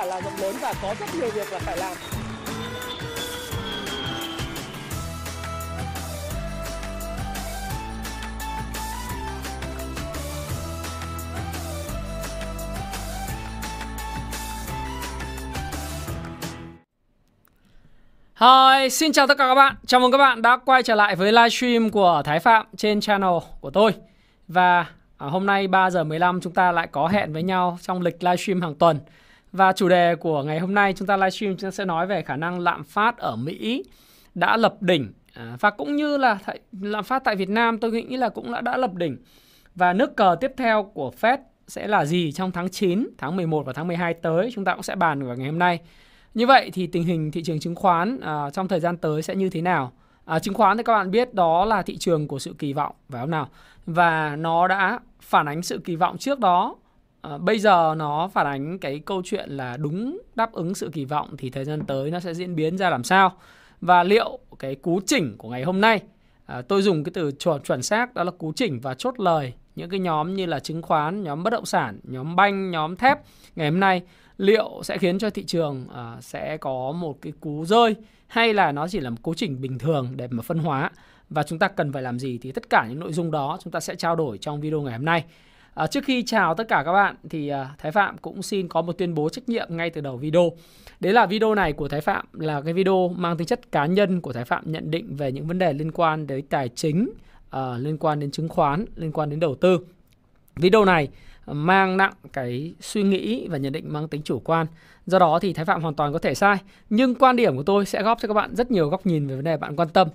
quả là rộng lớn và có rất nhiều việc là phải làm Hi, xin chào tất cả các bạn. Chào mừng các bạn đã quay trở lại với livestream của Thái Phạm trên channel của tôi. Và à, hôm nay 3 giờ 15 chúng ta lại có hẹn với nhau trong lịch livestream hàng tuần. Và chủ đề của ngày hôm nay chúng ta livestream chúng ta sẽ nói về khả năng lạm phát ở Mỹ đã lập đỉnh à, và cũng như là lạm phát tại Việt Nam tôi nghĩ là cũng đã đã lập đỉnh. Và nước cờ tiếp theo của Fed sẽ là gì trong tháng 9, tháng 11 và tháng 12 tới chúng ta cũng sẽ bàn vào ngày hôm nay. Như vậy thì tình hình thị trường chứng khoán à, trong thời gian tới sẽ như thế nào? À, chứng khoán thì các bạn biết đó là thị trường của sự kỳ vọng phải không nào? Và nó đã phản ánh sự kỳ vọng trước đó. À, bây giờ nó phản ánh cái câu chuyện là đúng đáp ứng sự kỳ vọng thì thời gian tới nó sẽ diễn biến ra làm sao? Và liệu cái cú chỉnh của ngày hôm nay à, tôi dùng cái từ chuẩn, chuẩn xác đó là cú chỉnh và chốt lời những cái nhóm như là chứng khoán, nhóm bất động sản, nhóm banh, nhóm thép ngày hôm nay liệu sẽ khiến cho thị trường à, sẽ có một cái cú rơi hay là nó chỉ là một cú chỉnh bình thường để mà phân hóa và chúng ta cần phải làm gì thì tất cả những nội dung đó chúng ta sẽ trao đổi trong video ngày hôm nay. À, trước khi chào tất cả các bạn thì à, Thái Phạm cũng xin có một tuyên bố trách nhiệm ngay từ đầu video. Đấy là video này của Thái Phạm là cái video mang tính chất cá nhân của Thái Phạm nhận định về những vấn đề liên quan đến tài chính, à, liên quan đến chứng khoán, liên quan đến đầu tư. Video này mang nặng cái suy nghĩ và nhận định mang tính chủ quan. Do đó thì Thái Phạm hoàn toàn có thể sai. Nhưng quan điểm của tôi sẽ góp cho các bạn rất nhiều góc nhìn về vấn đề bạn quan tâm.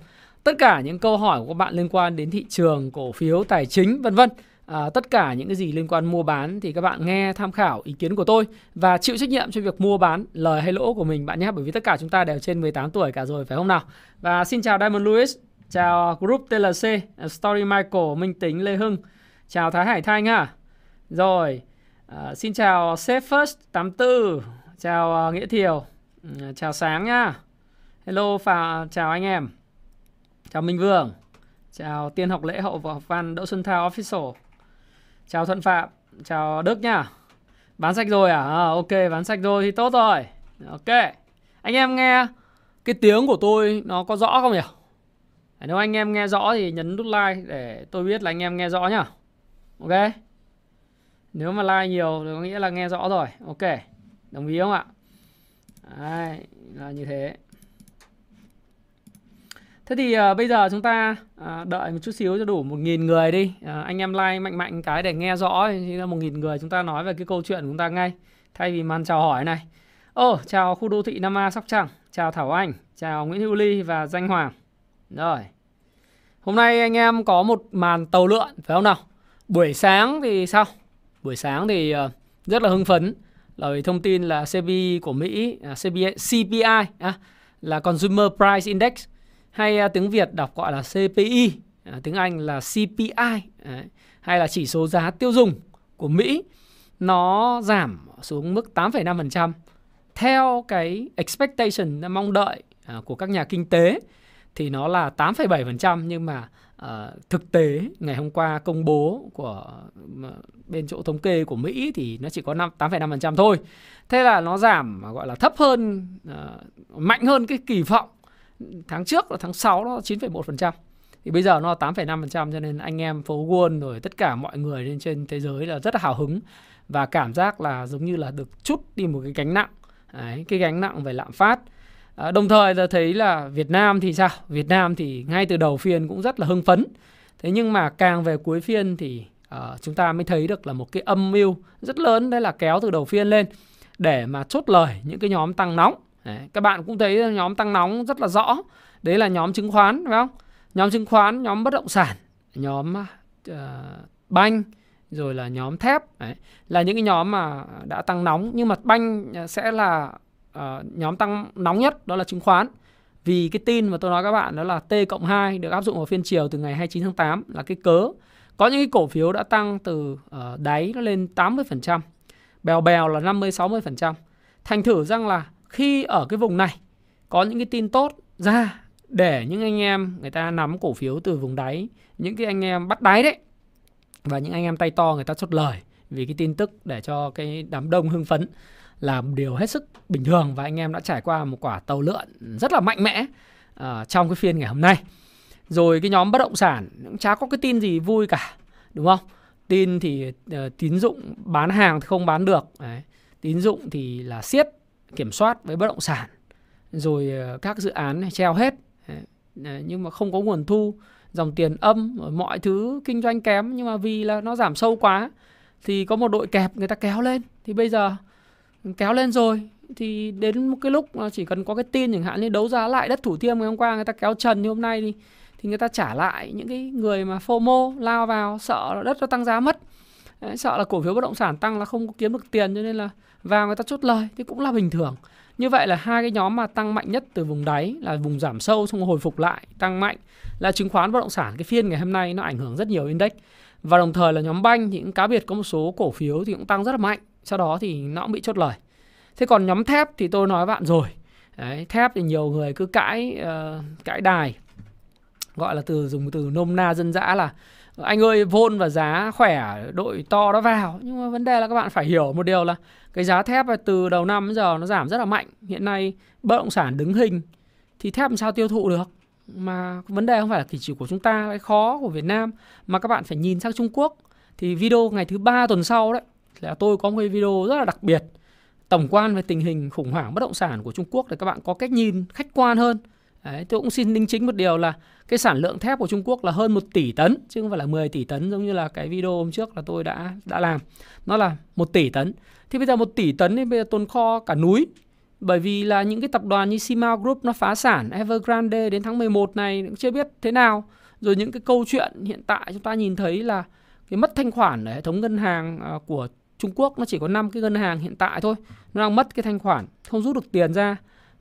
Tất cả những câu hỏi của các bạn liên quan đến thị trường, cổ phiếu, tài chính, vân vân. À, tất cả những cái gì liên quan mua bán thì các bạn nghe tham khảo ý kiến của tôi và chịu trách nhiệm cho việc mua bán lời hay lỗ của mình bạn nhé bởi vì tất cả chúng ta đều trên 18 tuổi cả rồi phải không nào và xin chào Diamond Lewis chào group TLC Story Michael Minh Tính Lê Hưng chào Thái Hải Thanh ha rồi, à, xin chào Safe First 84, chào uh, Nghĩa Thiều, ừ, chào Sáng nhá. Hello, và chào anh em. Chào Minh Vương, chào Tiên học lễ hậu và học văn Đỗ Xuân Thao Official. Chào Thuận Phạm, chào Đức nhá. Bán sạch rồi à? à? Ok, bán sạch rồi thì tốt rồi. Ok. Anh em nghe cái tiếng của tôi nó có rõ không nhỉ? Nếu anh em nghe rõ thì nhấn nút like để tôi biết là anh em nghe rõ nhá. Ok. Nếu mà like nhiều thì có nghĩa là nghe rõ rồi. Ok. Đồng ý không ạ? Đấy, là như thế. Thế thì uh, bây giờ chúng ta uh, đợi một chút xíu cho đủ một nghìn người đi. Uh, anh em like mạnh mạnh cái để nghe rõ thì là một nghìn người chúng ta nói về cái câu chuyện của chúng ta ngay. Thay vì màn chào hỏi này. Ô, oh, chào khu đô thị Nam A Sóc Trăng. Chào Thảo Anh. Chào Nguyễn Hữu Ly và Danh Hoàng. Rồi. Hôm nay anh em có một màn tàu lượn phải không nào? Buổi sáng thì sao? buổi sáng thì uh, rất là hưng phấn lời thông tin là CPI của Mỹ à, uh, CPI, CPI uh, à, là Consumer Price Index hay à, tiếng Việt đọc gọi là CPI à, tiếng Anh là CPI hay là chỉ số giá tiêu dùng của Mỹ nó giảm xuống mức 8,5% theo cái expectation à, mong đợi của các nhà kinh tế thì nó là 8,7% nhưng mà uh, thực tế ngày hôm qua công bố của uh, bên chỗ thống kê của Mỹ thì nó chỉ có 5 8,5% thôi. Thế là nó giảm gọi là thấp hơn uh, mạnh hơn cái kỳ vọng tháng trước là tháng 6 nó 9,1%. Thì bây giờ nó là 8,5% cho nên anh em phố Wall rồi tất cả mọi người lên trên thế giới là rất là hào hứng và cảm giác là giống như là được chút đi một cái gánh nặng. Đấy, cái gánh nặng về lạm phát À, đồng thời là thấy là Việt Nam thì sao? Việt Nam thì ngay từ đầu phiên cũng rất là hưng phấn. Thế nhưng mà càng về cuối phiên thì uh, chúng ta mới thấy được là một cái âm mưu rất lớn đấy là kéo từ đầu phiên lên để mà chốt lời những cái nhóm tăng nóng. Đấy, các bạn cũng thấy nhóm tăng nóng rất là rõ. Đấy là nhóm chứng khoán phải không? Nhóm chứng khoán, nhóm bất động sản, nhóm uh, banh rồi là nhóm thép đấy, là những cái nhóm mà đã tăng nóng nhưng mà banh à, sẽ là uh, nhóm tăng nóng nhất đó là chứng khoán vì cái tin mà tôi nói các bạn đó là T cộng 2 được áp dụng vào phiên chiều từ ngày 29 tháng 8 là cái cớ có những cái cổ phiếu đã tăng từ uh, đáy nó lên 80%, bèo bèo là 50 60%. Thành thử rằng là khi ở cái vùng này có những cái tin tốt ra để những anh em người ta nắm cổ phiếu từ vùng đáy, những cái anh em bắt đáy đấy và những anh em tay to người ta chốt lời vì cái tin tức để cho cái đám đông hưng phấn là một điều hết sức bình thường và anh em đã trải qua một quả tàu lượn rất là mạnh mẽ uh, trong cái phiên ngày hôm nay. Rồi cái nhóm bất động sản cũng chả có cái tin gì vui cả, đúng không? Tin thì uh, tín dụng bán hàng thì không bán được, Đấy. tín dụng thì là siết kiểm soát với bất động sản, rồi ờ, các dự án này treo hết, ờ, nhưng mà không có nguồn thu, dòng tiền âm, mọi thứ kinh doanh kém nhưng mà vì là nó giảm sâu quá thì có một đội kẹp người ta kéo lên. Thì bây giờ kéo lên rồi thì đến một cái lúc chỉ cần có cái tin chẳng hạn như đấu giá lại đất thủ thiêm ngày hôm qua người ta kéo trần như hôm nay thì thì người ta trả lại những cái người mà FOMO lao vào sợ đất nó tăng giá mất. Sợ là cổ phiếu bất động sản tăng là không có kiếm được tiền cho nên là và người ta chốt lời thì cũng là bình thường. Như vậy là hai cái nhóm mà tăng mạnh nhất từ vùng đáy là vùng giảm sâu xong hồi phục lại tăng mạnh là chứng khoán bất động sản. Cái phiên ngày hôm nay nó ảnh hưởng rất nhiều index. Và đồng thời là nhóm banh thì cũng cá biệt có một số cổ phiếu thì cũng tăng rất là mạnh sau đó thì nó cũng bị chốt lời. Thế còn nhóm thép thì tôi nói bạn rồi. Đấy, thép thì nhiều người cứ cãi uh, cãi đài gọi là từ dùng từ nôm na dân dã là anh ơi, vôn và giá khỏe đội to đó vào. Nhưng mà vấn đề là các bạn phải hiểu một điều là cái giá thép từ đầu năm đến giờ nó giảm rất là mạnh. Hiện nay bất động sản đứng hình thì thép làm sao tiêu thụ được? Mà vấn đề không phải là chỉ của chúng ta, cái khó của Việt Nam, mà các bạn phải nhìn sang Trung Quốc. Thì video ngày thứ ba tuần sau đấy là tôi có một cái video rất là đặc biệt. Tổng quan về tình hình khủng hoảng bất động sản của Trung Quốc để các bạn có cách nhìn khách quan hơn. Đấy, tôi cũng xin đính chính một điều là cái sản lượng thép của Trung Quốc là hơn 1 tỷ tấn chứ không phải là 10 tỷ tấn giống như là cái video hôm trước là tôi đã đã làm. Nó là 1 tỷ tấn. Thì bây giờ 1 tỷ tấn thì bây giờ tồn kho cả núi. Bởi vì là những cái tập đoàn như Simao Group nó phá sản, Evergrande đến tháng 11 này cũng chưa biết thế nào. Rồi những cái câu chuyện hiện tại chúng ta nhìn thấy là cái mất thanh khoản ở hệ thống ngân hàng à, của Trung Quốc nó chỉ có 5 cái ngân hàng hiện tại thôi. Nó đang mất cái thanh khoản, không rút được tiền ra.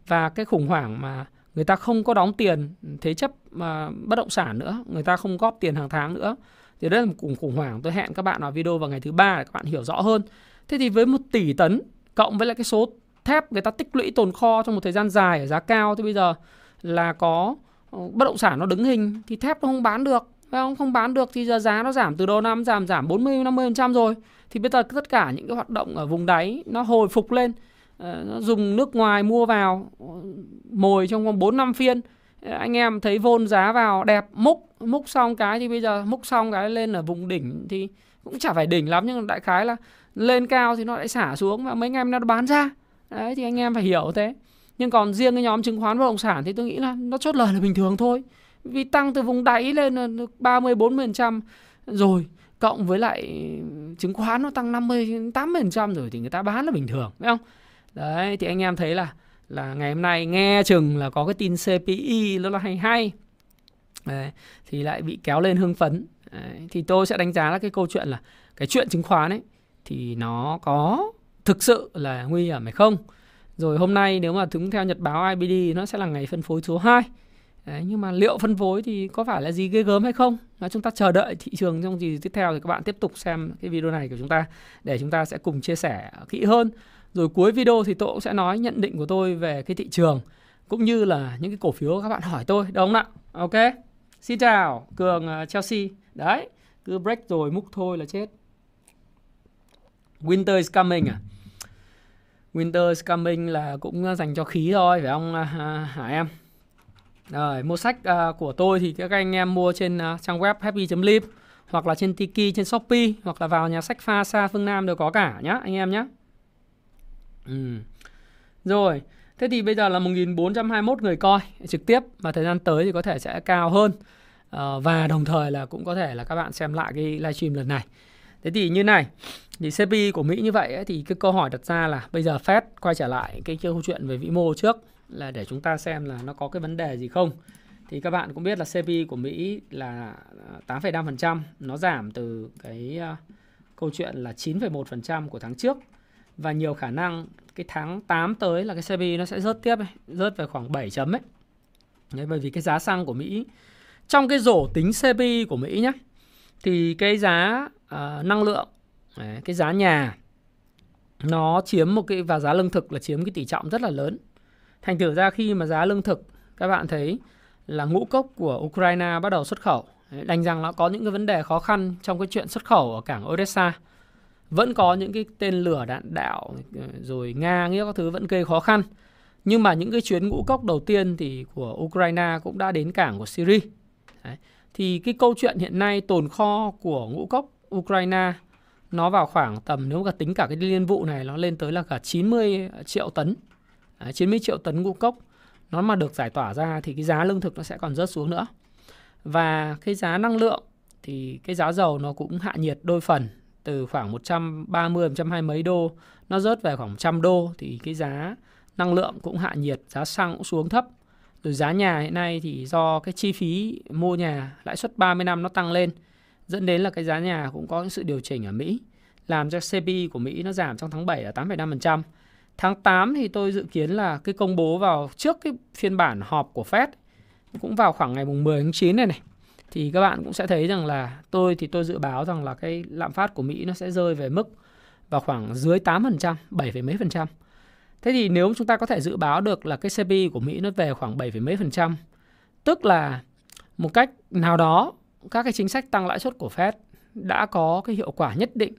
Và cái khủng hoảng mà người ta không có đóng tiền thế chấp mà bất động sản nữa, người ta không góp tiền hàng tháng nữa. Thì đây là một khủng khủng hoảng. Tôi hẹn các bạn vào video vào ngày thứ ba để các bạn hiểu rõ hơn. Thế thì với một tỷ tấn, cộng với lại cái số thép người ta tích lũy tồn kho trong một thời gian dài ở giá cao, thì bây giờ là có ờ, bất động sản nó đứng hình thì thép nó không bán được không? Không bán được thì giờ giá nó giảm từ đầu năm giảm giảm 40 50% rồi. Thì bây giờ tất cả những cái hoạt động ở vùng đáy nó hồi phục lên. Ờ, nó dùng nước ngoài mua vào, mồi trong vòng 4 năm phiên. Ờ, anh em thấy vôn giá vào đẹp, múc múc xong cái thì bây giờ múc xong cái lên ở vùng đỉnh thì cũng chả phải đỉnh lắm, nhưng đại khái là lên cao thì nó lại xả xuống và mấy anh em nó bán ra. Đấy, thì anh em phải hiểu thế. Nhưng còn riêng cái nhóm chứng khoán bất động sản thì tôi nghĩ là nó chốt lời là bình thường thôi. Vì tăng từ vùng đáy lên là 30 40% rồi, cộng với lại chứng khoán nó tăng 50 80% rồi thì người ta bán là bình thường, phải không? Đấy thì anh em thấy là là ngày hôm nay nghe chừng là có cái tin CPI nó là hay hay. Đấy, thì lại bị kéo lên hưng phấn. Đấy, thì tôi sẽ đánh giá là cái câu chuyện là cái chuyện chứng khoán ấy thì nó có thực sự là nguy hiểm hay không. Rồi hôm nay nếu mà đúng theo nhật báo IBD nó sẽ là ngày phân phối số 2 Đấy, nhưng mà liệu phân phối thì có phải là gì ghê gớm hay không? mà chúng ta chờ đợi thị trường trong gì tiếp theo thì các bạn tiếp tục xem cái video này của chúng ta để chúng ta sẽ cùng chia sẻ kỹ hơn rồi cuối video thì tôi cũng sẽ nói nhận định của tôi về cái thị trường cũng như là những cái cổ phiếu các bạn hỏi tôi, đúng không ạ? Ok. Xin chào, Cường à, Chelsea. Đấy, cứ break rồi múc thôi là chết. Winter is coming à? Winter is coming là cũng dành cho khí thôi phải không à, à, hải em? Rồi, mua sách uh, của tôi thì các anh em mua trên uh, trang web happy.lib hoặc là trên Tiki, trên Shopee hoặc là vào nhà sách pha xa phương Nam đều có cả nhá anh em nhé. Ừ. Rồi, thế thì bây giờ là 1421 người coi trực tiếp và thời gian tới thì có thể sẽ cao hơn. À, và đồng thời là cũng có thể là các bạn xem lại cái livestream lần này. Thế thì như này, thì CPI của Mỹ như vậy ấy, thì cái câu hỏi đặt ra là bây giờ Fed quay trở lại cái câu chuyện về vĩ mô trước là để chúng ta xem là nó có cái vấn đề gì không. Thì các bạn cũng biết là CPI của Mỹ là ờ, 8,5%, nó giảm từ cái uh, câu chuyện là 9,1% của tháng trước và nhiều khả năng cái tháng 8 tới là cái CPI nó sẽ rớt tiếp ấy, rớt về khoảng 7 chấm ấy. Đấy, bởi vì cái giá xăng của Mỹ trong cái rổ tính CPI của Mỹ nhé thì cái giá uh, năng lượng đấy, cái giá nhà nó chiếm một cái và giá lương thực là chiếm cái tỷ trọng rất là lớn. Thành thử ra khi mà giá lương thực các bạn thấy là ngũ cốc của Ukraine bắt đầu xuất khẩu, đành rằng nó có những cái vấn đề khó khăn trong cái chuyện xuất khẩu ở cảng Odessa vẫn có những cái tên lửa đạn đạo rồi Nga nghĩa các thứ vẫn gây khó khăn. Nhưng mà những cái chuyến ngũ cốc đầu tiên thì của Ukraine cũng đã đến cảng của Syria. Đấy. Thì cái câu chuyện hiện nay tồn kho của ngũ cốc Ukraine nó vào khoảng tầm nếu mà tính cả cái liên vụ này nó lên tới là cả 90 triệu tấn. Đấy, 90 triệu tấn ngũ cốc nó mà được giải tỏa ra thì cái giá lương thực nó sẽ còn rớt xuống nữa. Và cái giá năng lượng thì cái giá dầu nó cũng hạ nhiệt đôi phần từ khoảng 130 120 mấy đô nó rớt về khoảng 100 đô thì cái giá năng lượng cũng hạ nhiệt, giá xăng cũng xuống thấp. Rồi giá nhà hiện nay thì do cái chi phí mua nhà lãi suất 30 năm nó tăng lên dẫn đến là cái giá nhà cũng có những sự điều chỉnh ở Mỹ làm cho CPI của Mỹ nó giảm trong tháng 7 là 8,5%. Tháng 8 thì tôi dự kiến là cái công bố vào trước cái phiên bản họp của Fed cũng vào khoảng ngày mùng 10 tháng 9 này này thì các bạn cũng sẽ thấy rằng là tôi thì tôi dự báo rằng là cái lạm phát của Mỹ nó sẽ rơi về mức vào khoảng dưới 8%, 7, mấy phần trăm. Thế thì nếu chúng ta có thể dự báo được là cái CPI của Mỹ nó về khoảng 7, mấy phần trăm, tức là một cách nào đó các cái chính sách tăng lãi suất của Fed đã có cái hiệu quả nhất định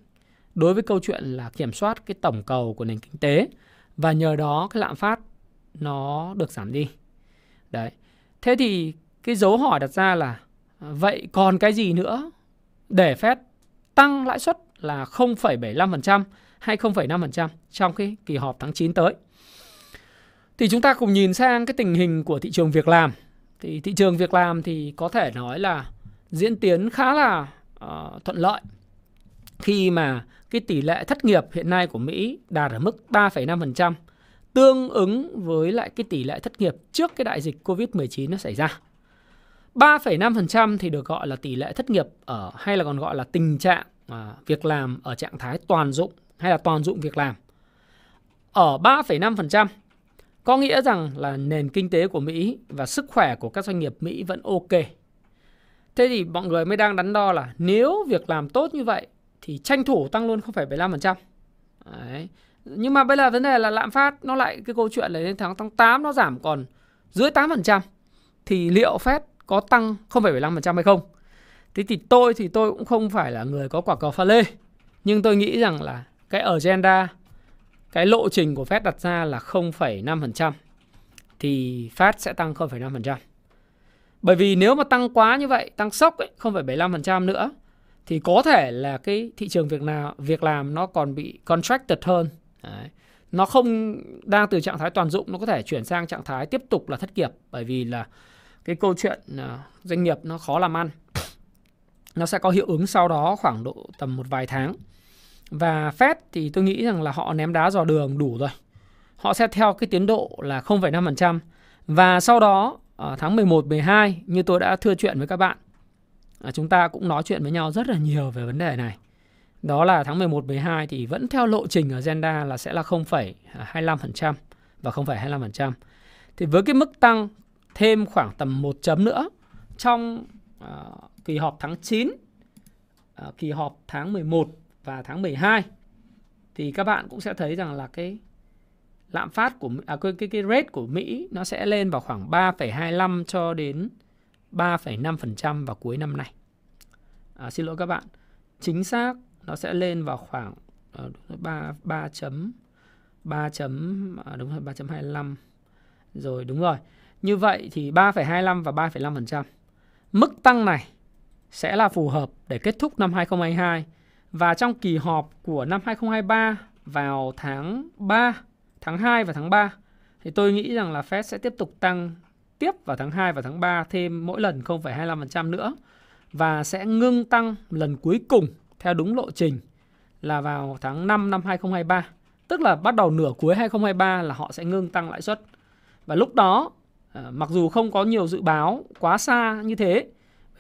đối với câu chuyện là kiểm soát cái tổng cầu của nền kinh tế và nhờ đó cái lạm phát nó được giảm đi. Đấy. Thế thì cái dấu hỏi đặt ra là vậy còn cái gì nữa để Fed tăng lãi suất là 0,75% hay 0,5% trong cái kỳ họp tháng 9 tới. Thì chúng ta cùng nhìn sang cái tình hình của thị trường việc làm. Thì thị trường việc làm thì có thể nói là diễn tiến khá là uh, thuận lợi khi mà cái tỷ lệ thất nghiệp hiện nay của Mỹ đạt ở mức 3,5%, tương ứng với lại cái tỷ lệ thất nghiệp trước cái đại dịch Covid-19 nó xảy ra. 3,5% thì được gọi là tỷ lệ thất nghiệp ở hay là còn gọi là tình trạng à, việc làm ở trạng thái toàn dụng hay là toàn dụng việc làm. Ở 3,5% có nghĩa rằng là nền kinh tế của Mỹ và sức khỏe của các doanh nghiệp Mỹ vẫn ok. Thế thì mọi người mới đang đắn đo là nếu việc làm tốt như vậy thì tranh thủ tăng luôn 0,75%. Đấy. Nhưng mà bây giờ vấn đề là lạm phát nó lại cái câu chuyện là đến tháng tháng 8 nó giảm còn dưới 8% thì liệu Fed có tăng 0,75% hay không? Thế thì tôi thì tôi cũng không phải là người có quả cầu pha lê. Nhưng tôi nghĩ rằng là cái agenda, cái lộ trình của Fed đặt ra là 0,5% thì Fed sẽ tăng 0,5%. Bởi vì nếu mà tăng quá như vậy, tăng sốc ấy, 0,75% nữa thì có thể là cái thị trường việc nào việc làm nó còn bị contracted hơn. Đấy. Nó không đang từ trạng thái toàn dụng nó có thể chuyển sang trạng thái tiếp tục là thất nghiệp bởi vì là cái câu chuyện ờ, doanh nghiệp nó khó làm ăn. Nó sẽ có hiệu ứng sau đó khoảng độ tầm một vài tháng. Và Fed thì tôi nghĩ rằng là họ ném đá dò đường đủ rồi. Họ sẽ theo cái tiến độ là 0,5% và sau đó ở tháng 11, 12 như tôi đã thưa chuyện với các bạn. Ờ, chúng ta cũng nói chuyện với nhau rất là nhiều về vấn đề này. Đó là tháng 11, 12 thì vẫn theo lộ trình ở agenda là sẽ là 0,25% và 0,25%. Thì với cái mức tăng thêm khoảng tầm 1 chấm nữa trong uh, kỳ họp tháng 9, uh, ờ, kỳ họp tháng 11 và tháng 12 thì các bạn cũng sẽ thấy rằng là cái lạm phát của à, cái, cái cái rate của Mỹ nó sẽ lên vào khoảng 3,25 cho đến 3,5% vào cuối năm nay. À, xin lỗi các bạn. Chính xác nó sẽ lên vào khoảng à, đúng rồi, 3 3 chấm 3 chấm à, đúng rồi 3.25. Rồi đúng rồi. Như vậy thì 3,25 và 3,5%. Mức tăng này sẽ là phù hợp để kết thúc năm 2022 và trong kỳ họp của năm 2023 vào tháng 3 tháng 2 và tháng 3 thì tôi nghĩ rằng là Fed sẽ tiếp tục tăng tiếp vào tháng 2 và tháng 3 thêm mỗi lần 0,25% nữa và sẽ ngưng tăng lần cuối cùng theo đúng lộ trình là vào tháng 5 năm 2023. Tức là bắt đầu nửa cuối 2023 là họ sẽ ngưng tăng lãi suất. Và lúc đó Ờ, mặc dù không có nhiều dự báo quá xa như thế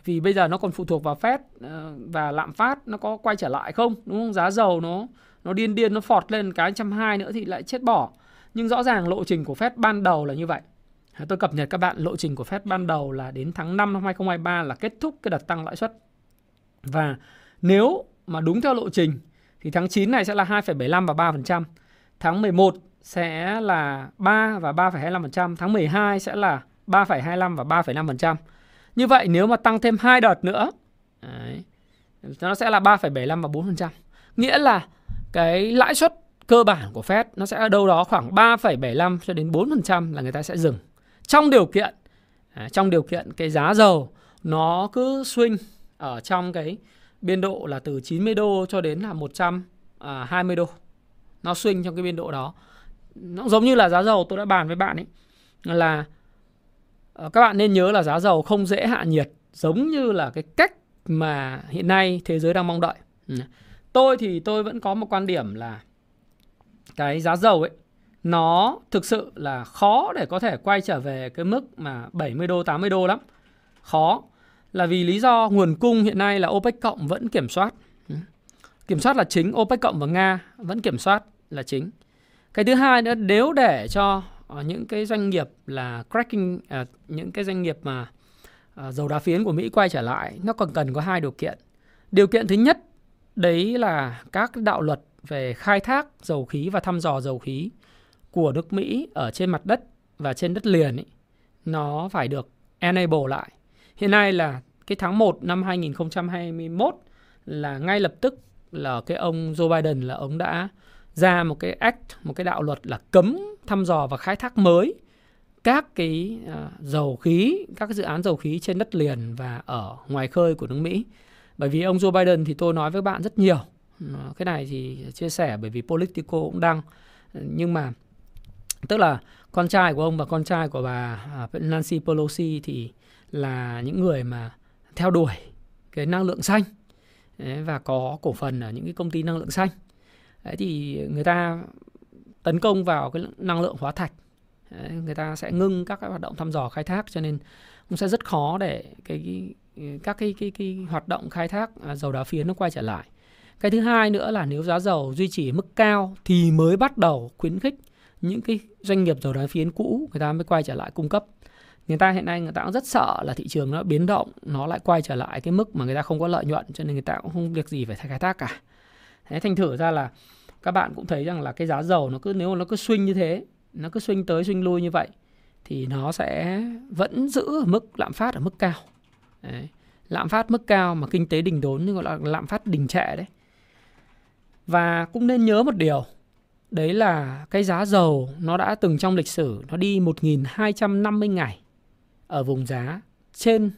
vì bây giờ nó còn phụ thuộc vào Fed ờ, và lạm phát nó có quay trở lại không, đúng không? Giá dầu nó nó điên điên nó phọt lên cái trăm hai nữa thì lại chết bỏ. Nhưng rõ ràng lộ trình của Fed ban đầu là như vậy. Tôi cập nhật các bạn lộ trình của Fed ban đầu là đến tháng 5 năm 2023 là kết thúc cái đợt tăng lãi suất. Và nếu mà đúng theo lộ trình thì tháng 9 này sẽ là 2,75 và 3%, tháng 11 sẽ là 3 và 3,25%, tháng 12 sẽ là 3,25 và 3,5%. Như vậy nếu mà tăng thêm hai đợt nữa đấy, nó sẽ là 3,75 và 4%. Nghĩa là cái lãi suất cơ bản của Fed nó sẽ ở đâu đó khoảng 3,75 cho đến 4% là người ta sẽ dừng. Trong điều kiện à, trong điều kiện cái giá dầu nó cứ swing ở trong cái biên độ là từ 90 đô cho đến là 120 à, đô. Nó swing trong cái biên độ đó. Nó giống như là giá dầu tôi đã bàn với bạn ấy là ờ, các bạn nên nhớ là giá dầu không dễ hạ nhiệt giống như là cái cách mà hiện nay thế giới đang mong đợi. Ừ. Tôi thì tôi vẫn có một quan điểm là cái giá dầu ấy nó thực sự là khó để có thể quay trở về cái mức mà 70 đô 80 đô lắm. Khó là vì lý do nguồn cung hiện nay là OPEC cộng vẫn kiểm soát. Ừ. Kiểm soát là chính, OPEC cộng và Nga vẫn kiểm soát là chính. Cái thứ hai nữa nếu để cho ờ, những cái doanh nghiệp là cracking à, những cái doanh nghiệp mà à, dầu đá phiến của Mỹ quay trở lại nó còn cần có hai điều kiện. Điều kiện thứ nhất đấy là các đạo luật về khai thác dầu khí và thăm dò dầu khí của nước Mỹ ở trên mặt đất và trên đất liền ấy, nó phải được enable lại. Hiện nay là cái tháng 1 năm 2021 là ngay lập tức là cái ông Joe Biden là ông đã ra một cái act, một cái đạo luật là cấm thăm dò và khai thác mới các cái uh, dầu khí, các cái dự án dầu khí trên đất liền và ở ngoài khơi của nước Mỹ. Bởi vì ông Joe Biden thì tôi nói với bạn rất nhiều. Cái này thì chia sẻ bởi vì Politico cũng đăng. Nhưng mà tức là con trai của ông và con trai của bà à, Nancy Pelosi thì là những người mà theo đuổi cái năng lượng xanh và có cổ phần ở những cái công ty năng lượng xanh. Đấy thì người ta tấn công vào cái năng lượng hóa thạch Đấy, người ta sẽ ngưng các cái hoạt động thăm dò khai thác cho nên cũng sẽ rất khó để cái, cái các cái, cái cái hoạt động khai thác à, dầu đá phiến nó quay trở lại. Cái thứ hai nữa là nếu giá dầu duy trì mức cao thì mới bắt đầu khuyến khích những cái doanh nghiệp dầu đá phiến cũ người ta mới quay trở lại cung cấp. Người ta hiện nay người ta cũng rất sợ là thị trường nó biến động, nó lại quay trở lại cái mức mà người ta không có lợi nhuận cho nên người ta cũng không việc gì phải khai thác cả. Thế thành thử ra là các bạn cũng thấy rằng là cái giá dầu nó cứ, nếu mà nó cứ swing như thế, nó cứ swing tới swing lui như vậy, thì nó sẽ vẫn giữ ở mức lạm phát ở mức cao đấy. lạm phát mức cao mà kinh tế đình đốn, gọi là lạm phát đình trệ đấy và cũng nên nhớ một điều, đấy là cái giá dầu nó đã từng trong lịch sử, nó đi 1.250 ngày ở vùng giá trên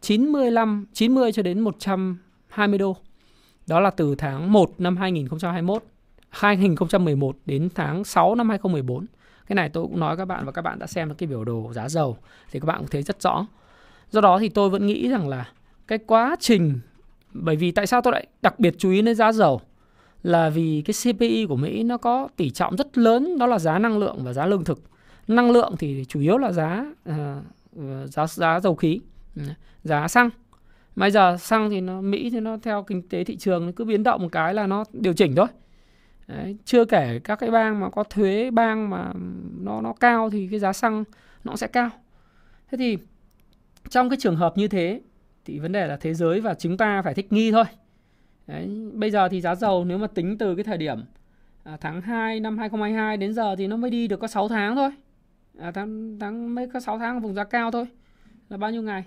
95 90 cho đến 120 đô. Đó là từ tháng 1 năm 2021 2011 đến tháng 6 năm 2014. Cái này tôi cũng nói các bạn và các bạn đã xem cái biểu đồ giá dầu thì các bạn cũng thấy rất rõ. Do đó thì tôi vẫn nghĩ rằng là cái quá trình bởi vì tại sao tôi lại đặc biệt chú ý đến giá dầu là vì cái CPI của Mỹ nó có tỷ trọng rất lớn đó là giá năng lượng và giá lương thực. Năng lượng thì chủ yếu là giá uh, giá giá dầu khí, ừ, giá xăng. Bây giờ xăng thì nó Mỹ thì nó theo kinh tế thị trường nó cứ biến động một cái là nó điều chỉnh thôi. Đấy, chưa kể các cái bang mà có thuế bang mà nó nó cao thì cái giá xăng nó sẽ cao. Thế thì trong cái trường hợp như thế thì vấn đề là thế giới và chúng ta phải thích nghi thôi. Đấy, bây giờ thì giá dầu nếu mà tính từ cái thời điểm à, tháng 2 năm 2022 đến giờ thì nó mới đi được có 6 tháng thôi. À, tháng tháng mới có 6 tháng vùng giá cao thôi. Là bao nhiêu ngày?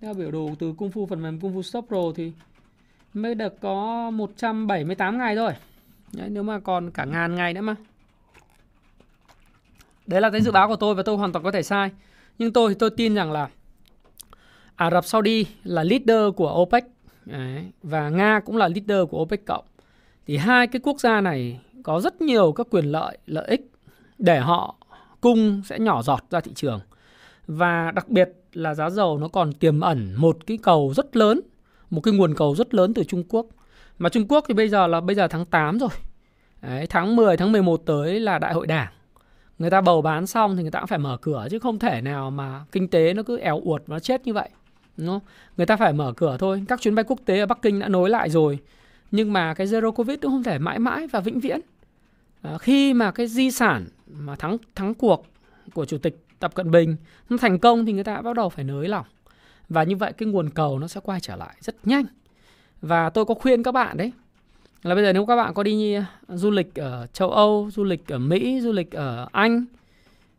Theo biểu đồ từ Cung Phu phần mềm Cung Phu Stop Pro thì mới được có 178 ngày thôi. Đấy, nếu mà còn cả ngàn ngày nữa mà. Đấy là cái dự báo của tôi và tôi hoàn toàn có thể sai. Nhưng tôi tôi tin rằng là Ả Rập Saudi là leader của OPEC. Đấy, và Nga cũng là leader của OPEC cộng. Thì hai cái quốc gia này có rất nhiều các quyền lợi lợi ích để họ cung sẽ nhỏ giọt ra thị trường và đặc biệt là giá dầu nó còn tiềm ẩn một cái cầu rất lớn một cái nguồn cầu rất lớn từ Trung Quốc. Mà Trung Quốc thì bây giờ là bây giờ tháng 8 rồi. Đấy, tháng 10, tháng 11 tới là đại hội đảng. Người ta bầu bán xong thì người ta cũng phải mở cửa chứ không thể nào mà kinh tế nó cứ éo uột và chết như vậy. Đúng không? Người ta phải mở cửa thôi. Các chuyến bay quốc tế ở Bắc Kinh đã nối lại rồi. Nhưng mà cái zero covid cũng không thể mãi mãi và vĩnh viễn. À, khi mà cái di sản mà thắng thắng cuộc của chủ tịch Tập Cận Bình. Nó thành công thì người ta bắt đầu phải nới lỏng. Và như vậy cái nguồn cầu nó sẽ quay trở lại rất nhanh. Và tôi có khuyên các bạn đấy là bây giờ nếu các bạn có đi à, du lịch ở châu Âu, du lịch ở Mỹ, du lịch ở Anh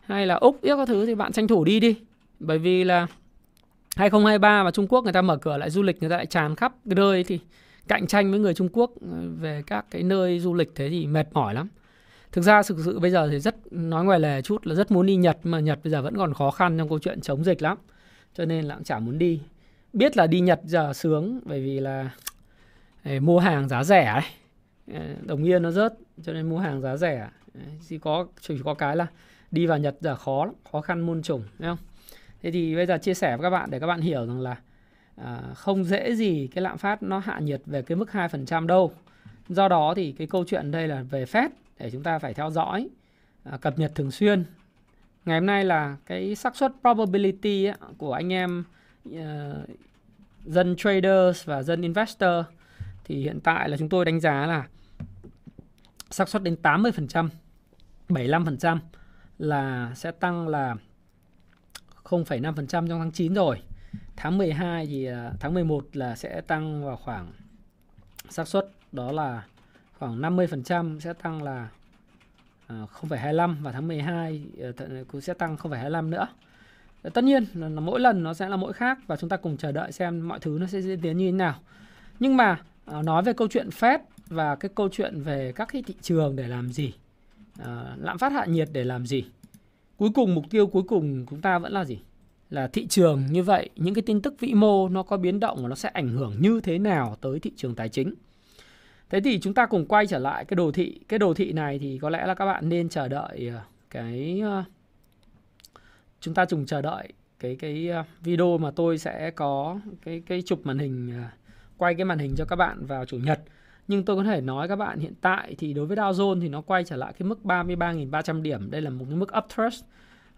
hay là Úc, các thứ thì bạn tranh thủ đi đi. Bởi vì là 2023 và Trung Quốc người ta mở cửa lại du lịch người ta lại tràn khắp nơi thì cạnh tranh với người Trung Quốc ờ, về các cái nơi du lịch thế thì mệt mỏi lắm thực ra thực sự bây giờ thì rất nói ngoài lề chút là rất muốn đi Nhật mà Nhật bây giờ vẫn còn khó khăn trong câu chuyện chống dịch lắm. Cho nên là cũng chả muốn đi. Biết là đi Nhật giờ sướng bởi vì là ấy, mua hàng giá rẻ ấy. Đồng yên nó rớt cho nên mua hàng giá rẻ. Chỉ có chỉ có cái là đi vào Nhật giờ khó lắm, khó khăn muôn trùng đúng không? Thế thì bây giờ chia sẻ với các bạn để các bạn hiểu rằng là à, không dễ gì cái lạm phát nó hạ nhiệt về cái mức 2% đâu. Do đó thì cái câu chuyện đây là về Fed để chúng ta phải theo dõi à, cập nhật thường xuyên ngày hôm nay là cái xác suất probability ấy, của anh em uh, dân traders và dân investor thì hiện tại là chúng tôi đánh giá là xác suất đến 80%, 75% là sẽ tăng là 0,5% trong tháng 9 rồi. Tháng 12 thì à, tháng 11 là sẽ tăng vào khoảng xác suất đó là khoảng 50% sẽ tăng là à, 0,25 và tháng 12 ờ, cũng sẽ tăng 0,25 nữa. Ờ, tất nhiên là mỗi lần nó sẽ là mỗi khác và chúng ta cùng chờ đợi xem mọi thứ nó sẽ diễn tiến như thế nào. Nhưng mà à, nói về câu chuyện Fed và cái câu chuyện về các cái thị trường để làm gì, ờ, lạm phát hạ nhiệt để làm gì. Cuối cùng mục tiêu cuối cùng chúng ta vẫn là gì? Là thị trường như vậy, những cái tin tức vĩ mô nó có biến động và nó sẽ ảnh hưởng như thế nào tới thị trường tài chính. Thế thì chúng ta cùng quay trở lại cái đồ thị. Cái đồ thị này thì có lẽ là các bạn nên chờ đợi ờ, cái ờ, chúng ta cùng chờ đợi cái cái ờ, video mà tôi sẽ có cái cái chụp màn hình quay cái màn hình cho các bạn vào chủ nhật. Nhưng tôi có thể nói các bạn hiện tại thì đối với Dow Jones thì nó quay trở lại cái mức 33.300 điểm. Đây là một cái mức uptrust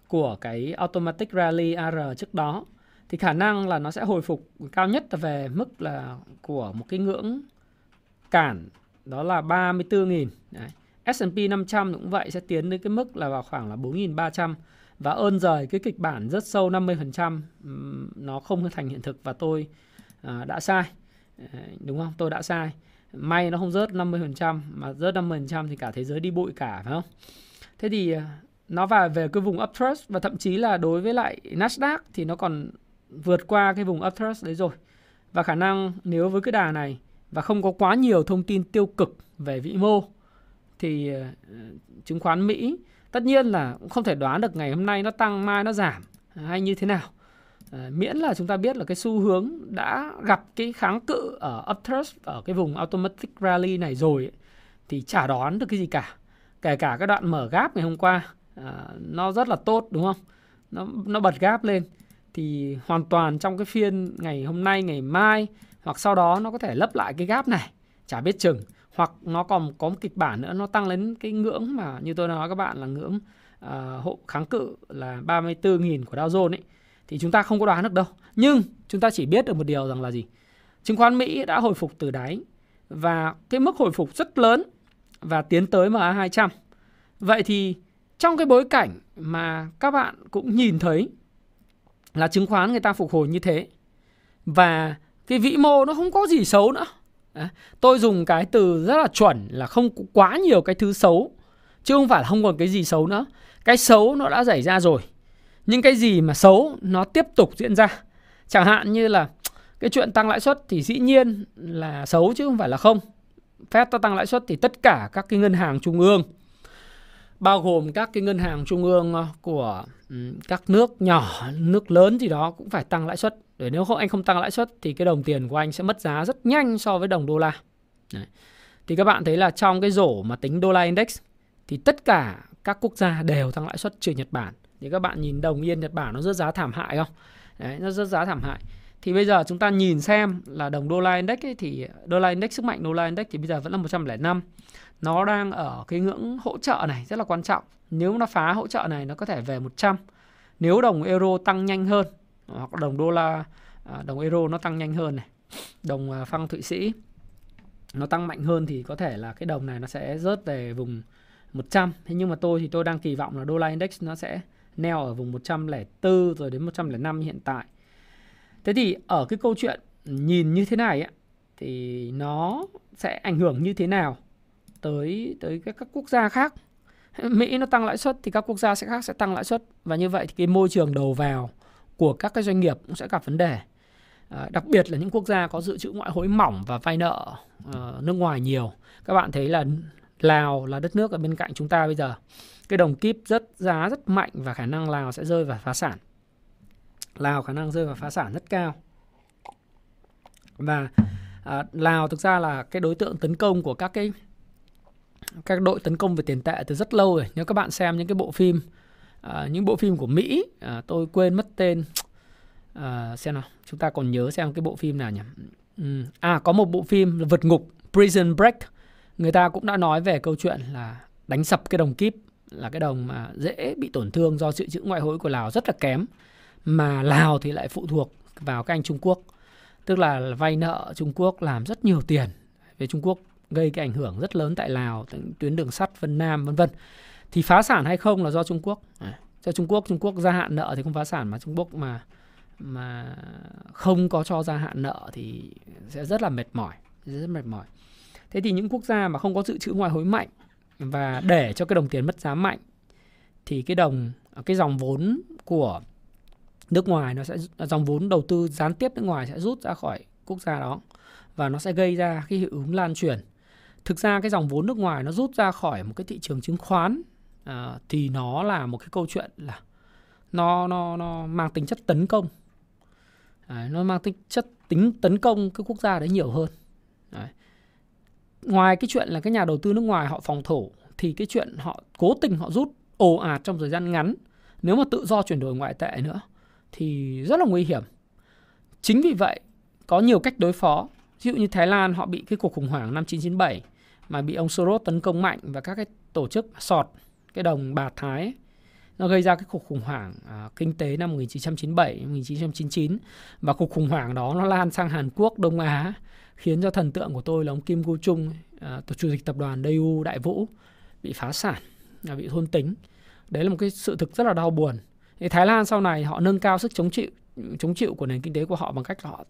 của cái automatic rally AR trước đó. Thì khả năng là nó sẽ hồi phục cao nhất về mức là của một cái ngưỡng cản đó là 34.000. Đấy. S&P 500 cũng vậy sẽ tiến đến cái mức là vào khoảng là 4.300 và ơn rời cái kịch bản rất sâu 50% nó không thành hiện thực và tôi à, đã sai. Đúng không? Tôi đã sai. May nó không rớt 50% mà rớt 50% thì cả thế giới đi bụi cả phải không? Thế thì à, nó vào về cái vùng uptrust và thậm chí là đối với lại Nasdaq thì nó còn vượt qua cái vùng uptrust đấy rồi. Và khả năng nếu với cái đà này và không có quá nhiều thông tin tiêu cực về vĩ mô thì ờ, chứng khoán Mỹ tất nhiên là cũng không thể đoán được ngày hôm nay nó tăng mai nó giảm hay như thế nào. Ờ, miễn là chúng ta biết là cái xu hướng đã gặp cái kháng cự ở uptrust ở cái vùng automatic rally này rồi ấy, thì chả đoán được cái gì cả. Kể cả cái đoạn mở gáp ngày hôm qua à, nó rất là tốt đúng không? Nó nó bật gáp lên thì hoàn toàn trong cái phiên ngày hôm nay ngày mai hoặc sau đó nó có thể lấp lại cái gap này chả biết chừng. Hoặc nó còn có một kịch bản nữa nó tăng lên cái ngưỡng mà như tôi nói các bạn là ngưỡng uh, hộ kháng cự là 34.000 của Dow Jones ấy. Thì chúng ta không có đoán được đâu. Nhưng chúng ta chỉ biết được một điều rằng là gì? Chứng khoán Mỹ đã hồi phục từ đáy và cái mức hồi phục rất lớn và tiến tới MA200 vậy thì trong cái bối cảnh mà các bạn cũng nhìn thấy là chứng khoán người ta phục hồi như thế và cái vĩ mô nó không có gì xấu nữa. Đấy. tôi dùng cái từ rất là chuẩn là không quá nhiều cái thứ xấu, chứ không phải là không còn cái gì xấu nữa. Cái xấu nó đã xảy ra rồi, nhưng cái gì mà xấu nó tiếp tục diễn ra. Chẳng hạn như là cái chuyện tăng lãi suất thì dĩ nhiên là xấu chứ không phải là không. Phép tăng lãi suất thì tất cả các cái ngân hàng trung ương bao gồm các cái ngân hàng trung ương ờ, của ừ, các nước nhỏ, nước lớn gì đó cũng phải tăng lãi suất. Để nếu không anh không tăng lãi suất thì cái đồng tiền của anh sẽ mất giá rất nhanh so với đồng đô la. Đấy. Thì các bạn thấy là trong cái rổ mà tính đô la index thì tất cả các quốc gia đều tăng lãi suất trừ Nhật Bản. Thì các bạn nhìn đồng yên Nhật Bản nó rất giá thảm hại không? Đấy, nó rất giá thảm hại. Thì bây giờ chúng ta nhìn xem là đồng đô la index ấy, thì đô la index sức mạnh đô la index thì bây giờ vẫn là 105 nó đang ở cái ngưỡng hỗ trợ này rất là quan trọng. Nếu nó phá hỗ trợ này nó có thể về 100. Nếu đồng euro tăng nhanh hơn hoặc đồng đô la à, đồng euro nó tăng nhanh hơn này, đồng à, phăng Thụy Sĩ nó tăng mạnh hơn thì có thể là cái đồng này nó sẽ rớt về vùng 100. Thế nhưng mà tôi thì tôi đang kỳ vọng là đô la index nó sẽ neo ở vùng 104 rồi đến 105 hiện tại. Thế thì ở cái câu chuyện nhìn như thế này ấy, thì nó sẽ ảnh hưởng như thế nào tới tới các, các quốc gia khác Mỹ nó tăng lãi suất thì các quốc gia sẽ khác sẽ tăng lãi suất và như vậy thì cái môi trường đầu vào của các cái doanh nghiệp cũng sẽ gặp vấn đề À, đặc biệt là những quốc gia có dự trữ ngoại hối mỏng và vay nợ uh, nước ngoài nhiều. Các bạn thấy là Lào là đất nước ở bên cạnh chúng ta bây giờ. Cái đồng kíp rất giá rất mạnh và khả năng Lào sẽ rơi vào phá sản. Lào khả năng rơi vào phá sản rất cao. Và à, Lào thực ra là cái đối tượng tấn công của các cái các đội tấn công về tiền tệ từ rất lâu rồi. Nếu các bạn xem những cái bộ phim à, những bộ phim của Mỹ, à, tôi quên mất tên. À, xem nào, chúng ta còn nhớ xem cái bộ phim nào nhỉ? Ừ. À có một bộ phim là vượt ngục Prison Break. Người ta cũng đã nói về câu chuyện là đánh sập cái đồng kíp là cái đồng mà dễ bị tổn thương do sự trữ ngoại hối của Lào rất là kém mà Lào thì lại phụ thuộc vào các anh Trung Quốc. Tức là vay nợ Trung Quốc làm rất nhiều tiền. Về Trung Quốc gây cái ảnh hưởng rất lớn tại Lào tuyến đường sắt Vân Nam vân vân. Thì phá sản hay không là do Trung Quốc. À, cho Trung Quốc Trung Quốc gia hạn nợ thì không phá sản mà Trung Quốc mà mà không có cho gia hạn nợ thì sẽ rất là mệt mỏi rất mệt mỏi. Thế thì những quốc gia mà không có dự trữ ngoại hối mạnh và để cho cái đồng tiền mất giá mạnh thì cái đồng cái dòng vốn của nước ngoài nó sẽ dòng vốn đầu tư gián tiếp nước ngoài sẽ rút ra khỏi quốc gia đó và nó sẽ gây ra cái hiệu ứng lan truyền. Thực ra cái dòng vốn nước ngoài nó rút ra khỏi một cái thị trường chứng khoán à, thì nó là một cái câu chuyện là nó nó nó mang tính chất tấn công. Đấy, nó mang tính chất tính tấn công cái quốc gia đấy nhiều hơn. Đấy. ngoài cái chuyện là cái nhà đầu tư nước ngoài họ phòng thủ thì cái chuyện họ cố tình họ rút ồ ạt trong thời gian ngắn nếu mà tự do chuyển đổi ngoại tệ nữa thì rất là nguy hiểm. Chính vì vậy, có nhiều cách đối phó. Ví dụ như Thái Lan họ bị cái cuộc khủng hoảng năm 1997 mà bị ông Soros tấn công mạnh và các cái tổ chức sọt cái đồng bạc Thái ấy, nó gây ra cái cuộc khủng hoảng à, kinh tế năm 1997 1999 và cuộc khủng hoảng đó nó lan sang Hàn Quốc Đông Á khiến cho thần tượng của tôi là ông Kim Gu Chung à, chủ tịch tập đoàn Daewoo Đại Vũ bị phá sản à, bị thôn tính đấy là một cái sự thực rất là đau buồn thì Thái Lan sau này họ nâng cao sức chống chịu chống chịu của nền kinh tế của họ bằng cách họ,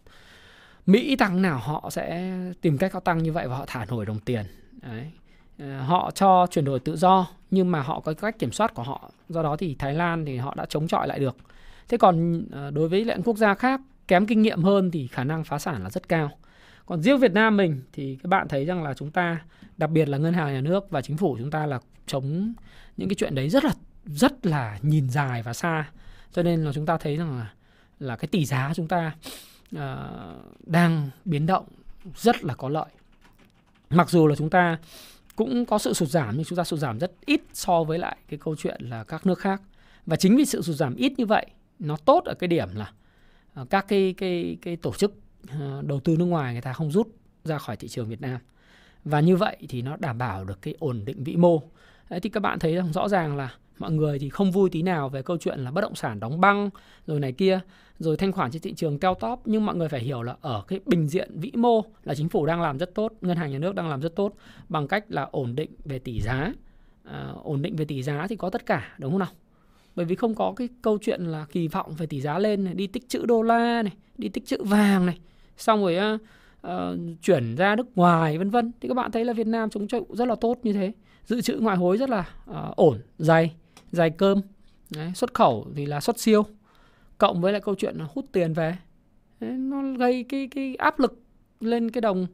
Mỹ tăng nào họ sẽ tìm cách họ tăng như vậy và họ thả nổi đồng tiền. Đấy. Ờ, họ cho chuyển đổi tự do, nhưng mà họ có cách kiểm soát của họ. Do đó thì Thái Lan thì họ đã chống chọi lại được. Thế còn ờ, đối với những quốc gia khác, kém kinh nghiệm hơn thì khả năng phá sản là rất cao. Còn riêng Việt Nam mình thì các bạn thấy rằng là chúng ta, đặc biệt là ngân hàng nhà nước và chính phủ chúng ta là chống những cái chuyện đấy rất là rất là nhìn dài và xa. Cho nên là chúng ta thấy rằng là là cái tỷ giá chúng ta uh, đang biến động rất là có lợi. Mặc dù là chúng ta cũng có sự sụt giảm nhưng chúng ta sụt giảm rất ít so với lại cái câu chuyện là các nước khác. Và chính vì sự sụt giảm ít như vậy nó tốt ở cái điểm là uh, các cái cái cái tổ chức uh, đầu tư nước ngoài người ta không rút ra khỏi thị trường Việt Nam. Và như vậy thì nó đảm bảo được cái ổn định vĩ mô. Đấy, thì các bạn thấy rằng rõ ràng là mọi người thì không vui tí nào về câu chuyện là bất động sản đóng băng rồi này kia rồi thanh khoản trên thị trường cao top nhưng mọi người phải hiểu là ở cái bình diện vĩ mô là chính phủ đang làm rất tốt ngân hàng nhà nước đang làm rất tốt bằng cách là ổn định về tỷ giá. À, ổn định về tỷ giá thì có tất cả đúng không nào? Bởi vì không có cái câu chuyện là kỳ vọng về tỷ giá lên này, đi tích trữ đô la này đi tích trữ vàng này xong rồi uh, uh, chuyển ra nước ngoài vân vân. Thì các bạn thấy là Việt Nam chống chịu rất là tốt như thế. Dự trữ ngoại hối rất là uh, ổn dày giày cơm. Đấy, xuất khẩu thì là xuất siêu cộng với lại câu chuyện là hút tiền về. Đấy, nó gây cái cái áp lực lên cái đồng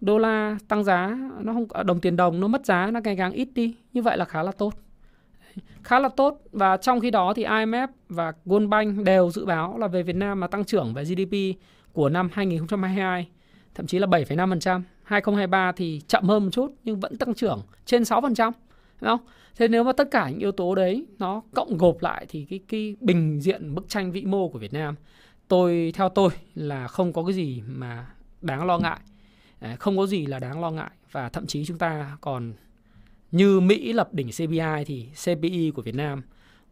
đô la tăng giá. Nó không à, đồng tiền đồng nó mất giá nó ngày càng ít đi. Như vậy là khá là tốt. Khá là tốt. Và trong khi đó thì IMF và World Bank đều dự báo là về Việt Nam mà tăng trưởng về GDP của năm 2022 thậm chí là 7,5%, 2023 thì chậm hơn một chút nhưng vẫn tăng trưởng trên 6%, đúng không? thế nếu mà tất cả những yếu tố đấy nó cộng gộp lại thì cái cái bình diện bức tranh vĩ mô của Việt Nam, tôi, theo tôi là không có cái gì mà đáng lo ngại. Không có gì là đáng lo ngại. Và thậm chí chúng ta còn, như Mỹ lập đỉnh CPI thì CPI của Việt Nam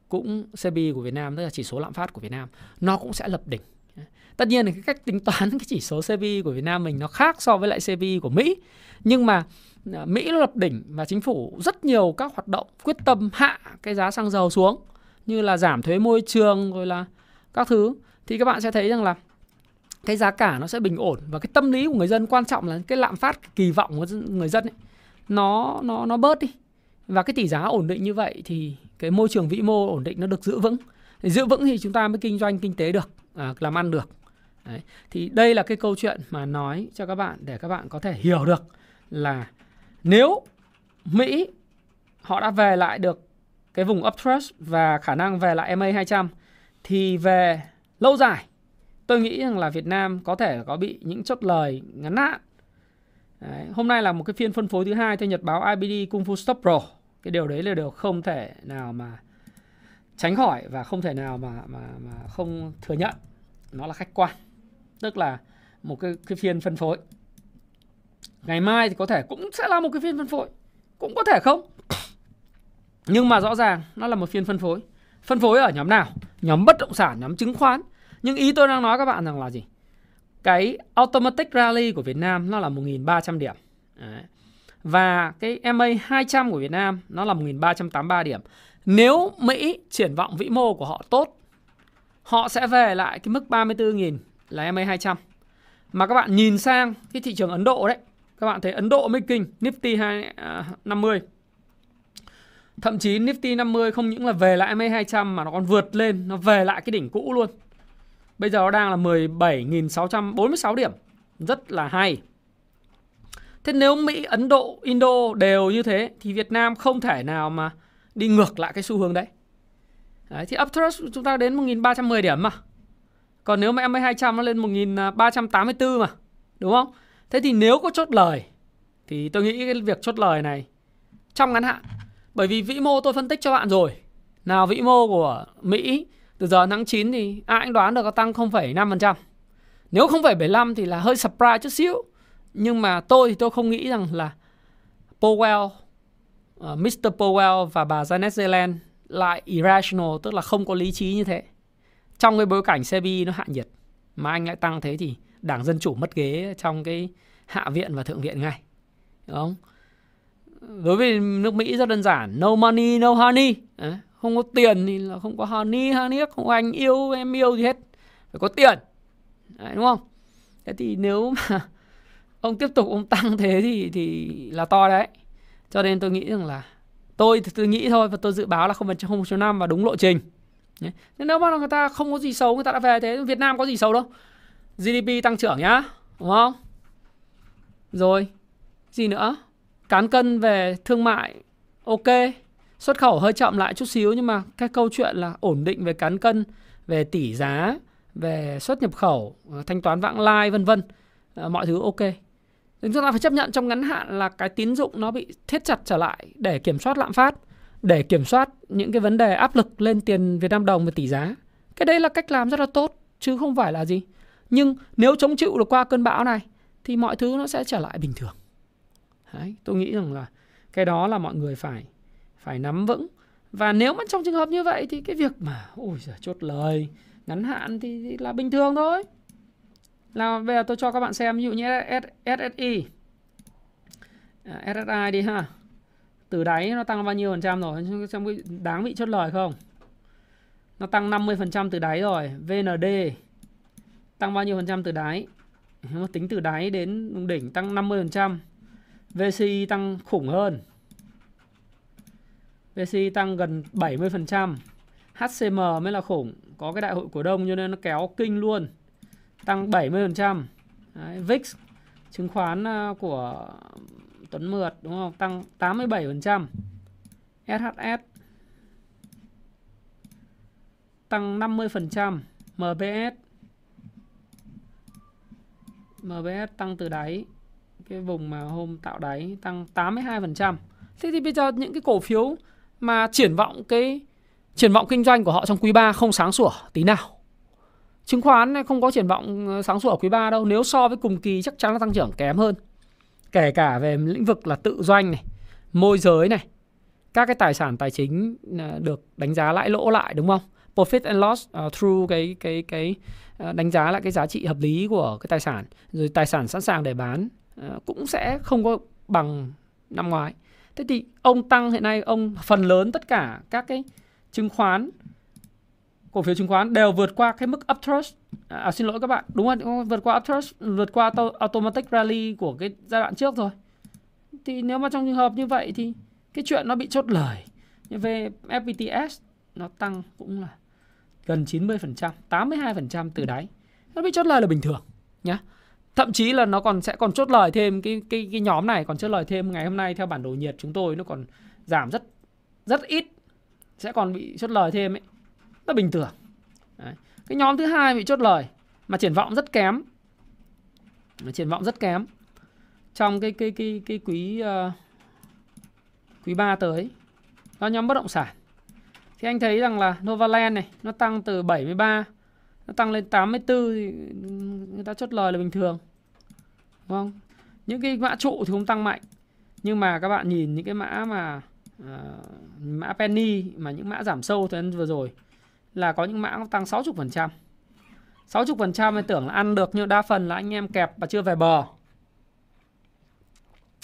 cũng CPI của Việt Nam, tức là chỉ số lạm phát của Việt Nam, nó cũng sẽ lập đỉnh tất nhiên là cái cách tính toán cái chỉ số CPI của Việt Nam mình nó khác so với lại CPI của Mỹ. Nhưng mà à, Mỹ lập đỉnh và chính phủ rất nhiều các hoạt động quyết tâm hạ cái giá xăng dầu xuống như là giảm thuế môi trường rồi là các thứ. Thì các bạn sẽ thấy rằng là cái giá cả nó sẽ bình ổn và cái tâm lý của người dân quan trọng là cái lạm phát kỳ vọng của người dân ấy, nó nó nó bớt đi. Và cái tỷ giá ổn định như vậy thì cái môi trường vĩ mô ổn định nó được giữ vững. Thì giữ vững thì chúng ta mới kinh doanh kinh tế được à, làm ăn được Đấy. Thì đây là cái câu chuyện mà nói cho các bạn để các bạn có thể hiểu được là nếu Mỹ họ đã về lại được cái vùng uptrust và khả năng về lại MA 200 thì về lâu dài tôi nghĩ rằng là Việt Nam có thể có bị những chốt lời ngắn hạn. Đấy. Hôm nay là một cái phiên phân phối thứ hai theo nhật báo IBD Kung Fu Stop Pro. Cái điều đấy là điều không thể nào mà tránh khỏi và không thể nào mà mà mà không thừa nhận nó là khách quan. Tức là một cái cái phiên phân phối. Ngày mai thì có thể cũng sẽ là một cái phiên phân phối. Cũng có thể không. Nhưng mà rõ ràng nó là một phiên phân phối. Phân phối ở nhóm nào? Nhóm bất động sản, nhóm chứng khoán. Nhưng ý tôi đang nói các bạn rằng là gì? Cái automatic rally của Việt Nam nó là 1.300 điểm. Đấy. và cái MA 200 của Việt Nam nó là 1.383 điểm nếu Mỹ triển vọng vĩ mô của họ tốt họ sẽ về lại cái mức 34.000 là MA200. Mà các bạn nhìn sang cái thị trường Ấn Độ đấy, các bạn thấy Ấn Độ mới kinh, Nifty 250. À, Thậm chí Nifty 50 không những là về lại MA200 mà nó còn vượt lên, nó về lại cái đỉnh cũ luôn. Bây giờ nó đang là 17.646 điểm. Rất là hay. Thế nếu Mỹ, Ấn Độ, Indo đều như thế thì Việt Nam không thể nào mà đi ngược lại cái xu hướng đấy. đấy thì uptrust chúng ta đến 1.310 điểm mà. Còn nếu mà MA200 nó lên 1384 mà. Đúng không? Thế thì nếu có chốt lời thì tôi nghĩ cái việc chốt lời này trong ngắn hạn. Bởi vì vĩ mô tôi phân tích cho bạn rồi. Nào vĩ mô của Mỹ từ giờ tháng 9 thì ai cũng đoán được có tăng 0,5%. Nếu 0,75 thì là hơi surprise chút xíu. Nhưng mà tôi thì tôi không nghĩ rằng là Powell, Ờ, uh, Mr. Powell và bà Janet Yellen lại irrational, tức là không có lý trí như thế. Trong cái bối cảnh CPI nó hạ nhiệt mà anh lại tăng thế thì đảng dân chủ mất ghế trong cái hạ viện và thượng viện ngay. Đúng không? Đối với nước Mỹ rất đơn giản no money no honey. Không có tiền thì là không có honey honey không có anh yêu em yêu gì hết. Phải có tiền. Đấy, đúng không? Thế thì nếu mà ông tiếp tục ông tăng thế thì thì là to đấy cho nên tôi nghĩ rằng là tôi thì tôi nghĩ thôi và tôi dự báo là không phần không năm và đúng lộ trình. Nên nếu mà người ta không có gì xấu, người ta đã về thế, Việt Nam có gì xấu đâu. GDP tăng trưởng nhá, đúng không? Rồi, gì nữa? Cán cân về thương mại, ok. Xuất khẩu hơi chậm lại chút xíu nhưng mà cái câu chuyện là ổn định về cán cân, về tỷ giá, về xuất nhập khẩu, thanh toán vãng lai, vân vân. Ờ, mọi thứ ok chúng ta phải chấp nhận trong ngắn hạn là cái tín dụng nó bị thiết chặt trở lại để kiểm soát lạm phát để kiểm soát những cái vấn đề áp lực lên tiền Việt Nam đồng và tỷ giá. Cái đấy là cách làm rất là tốt chứ không phải là gì. Nhưng nếu chống chịu được qua cơn bão này thì mọi thứ nó sẽ trở lại bình thường. Đấy, tôi nghĩ rằng là cái đó là mọi người phải phải nắm vững. Và nếu mà trong trường hợp như vậy thì cái việc mà ôi giời chốt lời ngắn hạn thì, thì là bình thường thôi. Là bây giờ tôi cho các bạn xem, ví dụ như SSI à, SSI đi ha. Từ đáy nó tăng bao nhiêu phần trăm rồi? Xem cái đáng bị chốt lời không? Nó tăng 50 phần trăm từ đáy rồi. VND tăng bao nhiêu phần trăm từ đáy? Nó tính từ đáy đến đỉnh, tăng 50 phần trăm. VCI tăng khủng hơn. VCI tăng gần 70 phần trăm. HCM mới là khủng. Có cái đại hội cổ đông cho nên nó kéo kinh luôn tăng 70 phần trăm VIX, chứng khoán ờ, của Tuấn Mượt, đúng không? Tăng 87%. SHS tăng 50%. MBS MBS tăng từ đáy, cái vùng mà hôm tạo đáy tăng 82%. Thế thì bây giờ những cái cổ phiếu mà triển vọng cái, triển vọng kinh doanh của họ trong quý 3 không sáng sủa, tí nào. Chứng khoán không có triển vọng ờ, sáng sủa ở quý 3 đâu, nếu so với cùng kỳ chắc chắn là tăng trưởng kém hơn. Kể cả về lĩnh vực là tự doanh này môi giới này các cái tài sản tài chính ờ, được đánh giá lãi lỗ lại đúng không? Profit and loss uh, through cái cái cái đánh giá lại cái giá trị hợp lý của cái tài sản. Rồi tài sản sẵn sàng để bán uh, cũng sẽ không có bằng năm ngoái. Thế thì ông tăng hiện nay ông phần lớn tất cả các cái chứng khoán cổ phiếu chứng khoán đều vượt qua cái mức uptrust. À, à xin lỗi các bạn đúng không vượt qua uptrust vượt qua automatic rally của cái giai đoạn trước rồi. Thì nếu mà trong trường hợp như vậy thì cái chuyện nó bị chốt lời như về FPTS nó tăng cũng là gần 90%, 82% từ đáy. nó bị chốt lời là bình thường nhá. Thậm chí là nó còn sẽ còn chốt lời thêm cái cái cái nhóm này còn chốt lời thêm ngày hôm nay theo bản đồ nhiệt chúng tôi nó còn giảm rất rất ít sẽ còn bị chốt lời thêm ấy nó bình thường. Đấy. cái nhóm thứ hai bị chốt lời mà triển vọng rất kém. Mà triển vọng rất kém. Trong cái cái cái cái quý uh, quý 3 tới đó nhóm bất động sản. Thì anh thấy rằng là Novaland này nó tăng từ 73 nó tăng lên 84 thì người ta chốt lời là bình thường. Đúng không? Những cái mã trụ thì không tăng mạnh. Nhưng mà các bạn nhìn những cái mã mà uh, mã penny mà những mã giảm sâu thời vừa rồi là có những mã tăng 60% 60% em tưởng là ăn được nhưng đa phần là anh em kẹp và chưa về bờ.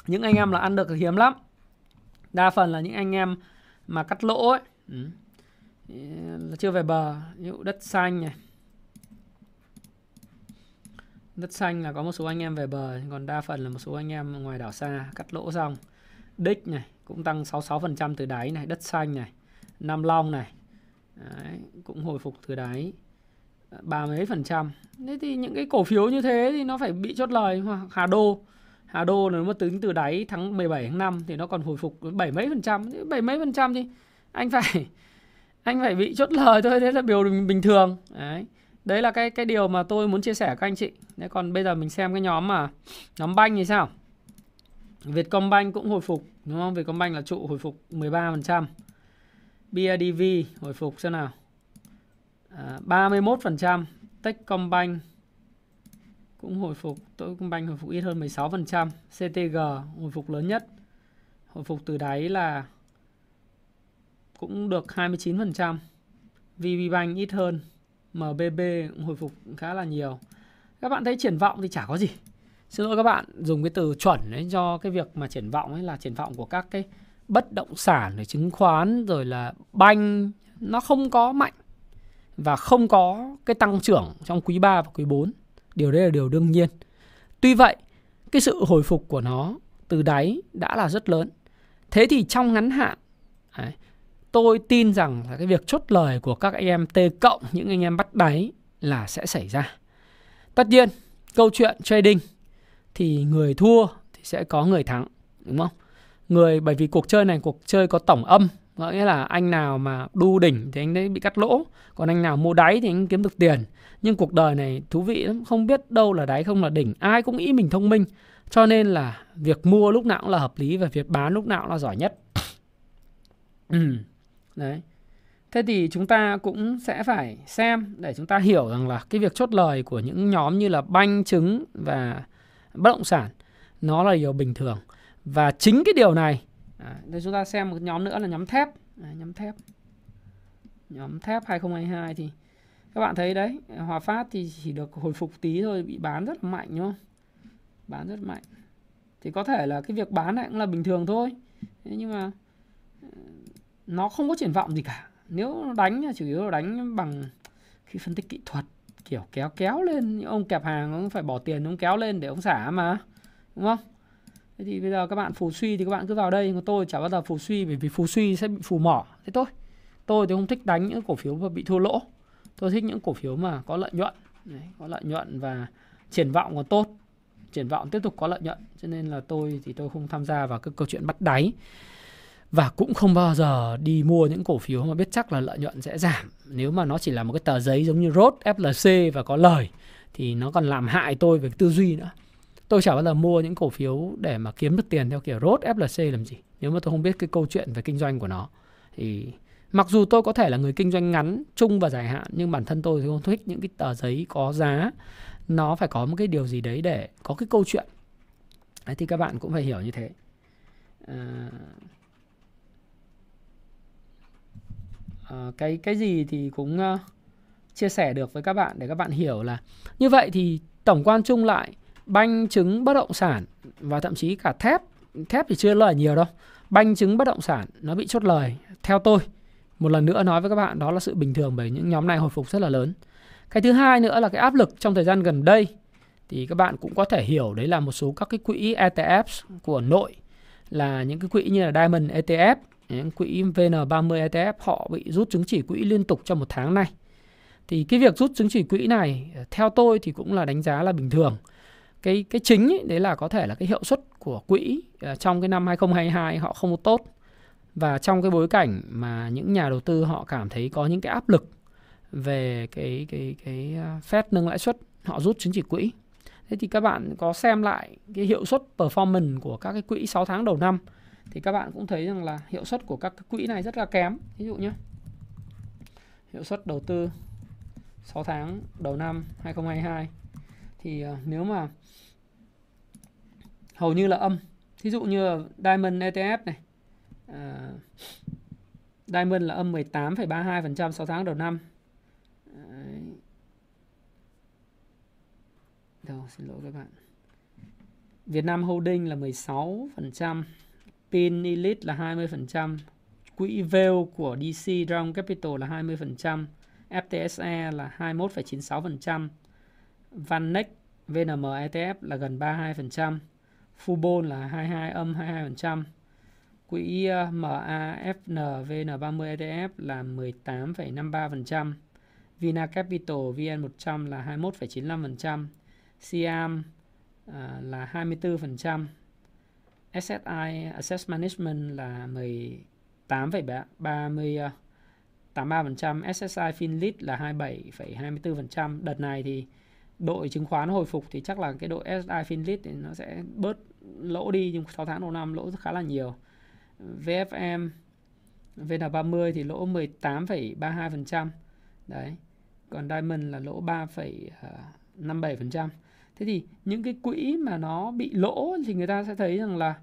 Những anh em là ăn được hiếm lắm. Đa phần là những anh em mà cắt lỗ ấy. Ừ. là chưa về bờ. Ví dụ đất xanh này. Đất xanh là có một số anh em về bờ, còn đa phần là một số anh em ngoài đảo xa cắt lỗ xong. Đích này, cũng tăng 66% từ đáy này. Đất xanh này. Nam Long này. Đấy, cũng hồi phục từ đáy. Ờ, ba mấy phần trăm. Thế thì những cái cổ phiếu như thế thì nó phải bị chốt lời hoặc Hà Đô. Hà Đô nếu mà tính từ đáy tháng 17 tháng 5 thì nó còn hồi phục bảy mấy phần trăm. Bảy mấy phần trăm thì anh phải anh phải bị chốt lời thôi đấy là điều bình thường. Đấy đấy là cái cái điều mà tôi muốn chia sẻ với các anh chị. Đấy còn bây giờ mình xem cái nhóm mà nhóm banh thì sao? Vietcombank cũng hồi phục đúng không? Vietcombank là trụ hồi phục 13% BIDV hồi phục xem nào. À, 31% Techcombank cũng hồi phục Techcombank hồi phục ít hơn 16% CTG hồi phục lớn nhất. Hồi phục từ đáy là cũng được 29% VPBank ít hơn MBB cũng hồi phục khá là nhiều. Các bạn thấy triển vọng thì chả có gì. Xin lỗi các bạn dùng cái từ chuẩn đấy cho cái việc mà triển vọng ấy là triển vọng của các cái bất động sản rồi chứng khoán rồi là banh nó không có mạnh và không có cái tăng trưởng trong quý 3 và quý 4. Điều đấy là điều đương nhiên. Tuy vậy, cái sự hồi phục của nó từ đáy đã là rất lớn. Thế thì trong ngắn hạn, đấy, tôi tin rằng là cái việc chốt lời của các anh em T cộng, những anh em bắt đáy là sẽ xảy ra. Tất nhiên, câu chuyện trading thì người thua thì sẽ có người thắng, đúng không? Người, bởi vì cuộc chơi này, cuộc chơi có tổng âm, có nghĩa là anh nào mà đu đỉnh thì anh ấy bị cắt lỗ, còn anh nào mua đáy thì anh kiếm được tiền. Nhưng cuộc đời này thú vị lắm, không biết đâu là đáy không là đỉnh, ai cũng nghĩ mình thông minh. Cho nên là việc mua lúc nào cũng là hợp lý và việc bán lúc nào cũng là giỏi nhất. Ừ. đấy. Thế thì chúng ta cũng sẽ phải xem để chúng ta hiểu rằng là cái việc chốt lời của những nhóm như là banh trứng và bất động sản, nó là điều bình thường và chính cái điều này À, đây chúng ta xem một nhóm nữa là nhóm thép. À, nhóm thép. Nhóm thép 2022 thì các bạn thấy đấy, Hòa Phát thì chỉ được hồi phục tí thôi, bị bán rất là mạnh đúng không? Bán rất mạnh. Thì có thể là cái việc bán này cũng là bình thường thôi. Thế nhưng mà ờ, nó không có triển vọng gì cả. Nếu nó đánh chủ yếu là đánh bằng khi phân tích kỹ thuật kiểu kéo kéo lên những ông kẹp hàng ông phải bỏ tiền ông kéo lên để ông xả mà đúng không thế thì bây giờ các bạn phù suy thì các bạn cứ vào đây còn tôi chả bao giờ phù suy bởi vì phù suy sẽ bị phù mỏ. Thế thôi. Tôi thì không thích đánh những cổ phiếu mà bị thua lỗ. Tôi thích những cổ phiếu mà có lợi nhuận. Đấy, có lợi nhuận và triển vọng còn tốt. Triển vọng tiếp tục có lợi nhuận cho nên là tôi thì tôi không tham gia vào cái câu chuyện bắt đáy. Và cũng không bao giờ đi mua những cổ phiếu mà biết chắc là lợi nhuận sẽ giảm. Nếu mà nó chỉ là một cái tờ giấy giống như rốt FLC và có lời thì nó còn làm hại tôi về tư duy nữa tôi chả bao giờ mua những cổ phiếu để mà kiếm được tiền theo kiểu rốt FLC làm gì. Nếu mà tôi không biết cái câu chuyện về kinh doanh của nó. Thì mặc dù tôi có thể là người kinh doanh ngắn chung và dài hạn nhưng bản thân tôi thì không thích những cái tờ giấy có giá. Nó phải có một cái điều gì đấy để có cái câu chuyện. Đấy, thì các bạn cũng phải hiểu như thế. À, à, cái cái gì thì cũng uh, chia sẻ được với các bạn để các bạn hiểu là như vậy thì tổng quan chung lại banh chứng bất động sản và thậm chí cả thép. Thép thì chưa lời nhiều đâu. Banh chứng bất động sản, nó bị chốt lời. Theo tôi, một lần nữa nói với các bạn, đó là sự bình thường bởi những nhóm này hồi phục rất là lớn. Cái thứ hai nữa là cái áp lực trong thời gian gần đây, thì các bạn cũng có thể hiểu đấy là một số các cái quỹ ETFs của nội, là những cái quỹ như là Diamond ETF những quỹ VN30 ETF họ bị rút chứng chỉ quỹ liên tục trong một tháng này. Thì cái việc rút chứng chỉ quỹ này, theo tôi thì cũng là đánh giá là bình thường cái cái chính ấy, đấy là có thể là cái hiệu suất của quỹ ờ, trong cái năm 2022 họ không tốt. Và trong cái bối cảnh mà những nhà đầu tư họ cảm thấy có những cái áp lực về cái cái cái phép Fed nâng lãi suất họ rút chứng chỉ quỹ. Thế thì các bạn có xem lại cái hiệu suất performance của các cái quỹ 6 tháng đầu năm thì các bạn cũng thấy rằng là hiệu suất của các cái quỹ này rất là kém. Ví dụ nhé hiệu suất đầu tư 6 tháng đầu năm 2022 thì ờ, nếu mà hầu như là âm thí dụ như Diamond ETF này uh, Diamond là âm 18,32% 6 tháng đầu năm. Đâu, xin lỗi các bạn. Việt Nam Holding là 16% Pin Elite là 20% Quỹ Veil của DC Dragon Capital là 20% FTSE là 21,96% Vanex VNM ETF là gần 32% Fubon là 22 âm 22% Quỹ ờ, MAFN VN30 ETF là 18,53% Vina Capital VN100 là 21,95% Siam uh, là 24%, SSI Asset Management là 18,83%, ờ, SSI Finlit là 27,24%. Đợt này thì đội chứng khoán hồi phục thì chắc là cái đội SI Finlit thì nó sẽ bớt lỗ đi nhưng 6 tháng đầu năm lỗ khá là nhiều. VFM VN30 thì lỗ 18,32%. Đấy. Còn Diamond là lỗ 3,57%. À, Thế thì những cái quỹ mà nó bị lỗ thì người ta sẽ thấy rằng là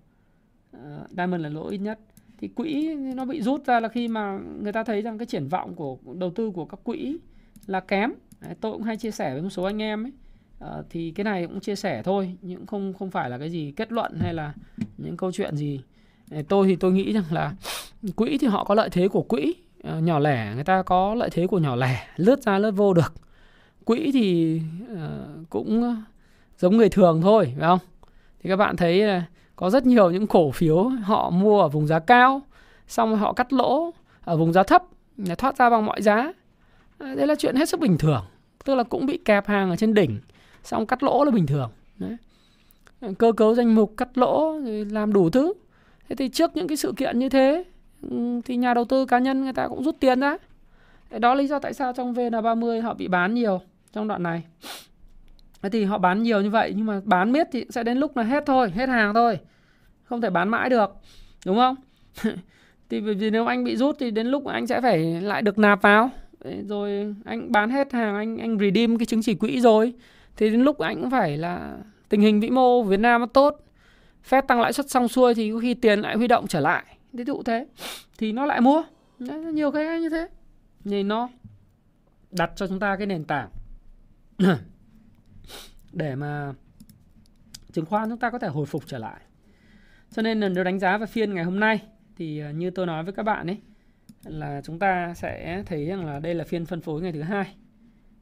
uh, Diamond là lỗ ít nhất. Thì quỹ nó bị rút ra là khi mà người ta thấy rằng cái triển vọng của đầu tư của các quỹ là kém. Đấy, tôi cũng hay chia sẻ với một số anh em ấy. à, thì cái này cũng chia sẻ thôi, nhưng không không phải là cái gì kết luận hay là những câu chuyện gì. Tôi thì tôi nghĩ rằng là quỹ thì họ có lợi thế của quỹ, à, nhỏ lẻ người ta có lợi thế của nhỏ lẻ, lướt ra lướt vô được. Quỹ thì à, cũng giống người thường thôi phải không thì các bạn thấy là có rất nhiều những cổ phiếu họ mua ở vùng giá cao xong rồi họ cắt lỗ ở vùng giá thấp để thoát ra bằng mọi giá Ờ, đấy là chuyện hết sức bình thường tức là cũng bị kẹp hàng ở trên đỉnh xong cắt lỗ là bình thường đấy. cơ cấu danh mục cắt lỗ rồi làm đủ thứ thế thì trước những cái sự kiện như thế ừ, thì nhà đầu tư cá nhân người ta cũng rút tiền ra đó là lý do tại sao trong VN30 họ bị bán nhiều trong đoạn này Thế thì họ bán nhiều như vậy nhưng mà bán miết thì sẽ đến lúc là hết thôi, hết hàng thôi. Không thể bán mãi được. Đúng không? thì vì nếu anh bị rút thì đến lúc anh sẽ phải lại được nạp vào. Rồi anh bán hết hàng, anh anh redeem cái chứng chỉ quỹ rồi. Thì đến lúc anh cũng phải là tình hình vĩ mô Việt Nam nó tốt. Phép tăng lãi suất xong xuôi thì có khi tiền lại huy động trở lại. Ví dụ thế. Thì nó lại mua. Đấy, nhiều cái như thế. Nhìn nó đặt cho chúng ta cái nền tảng để mà chứng khoán chúng ta có thể hồi phục trở lại. Cho nên là nếu đánh giá về phiên ngày hôm nay thì à, như tôi nói với các bạn ấy là chúng ta sẽ thấy rằng là đây là phiên phân phối ngày thứ hai.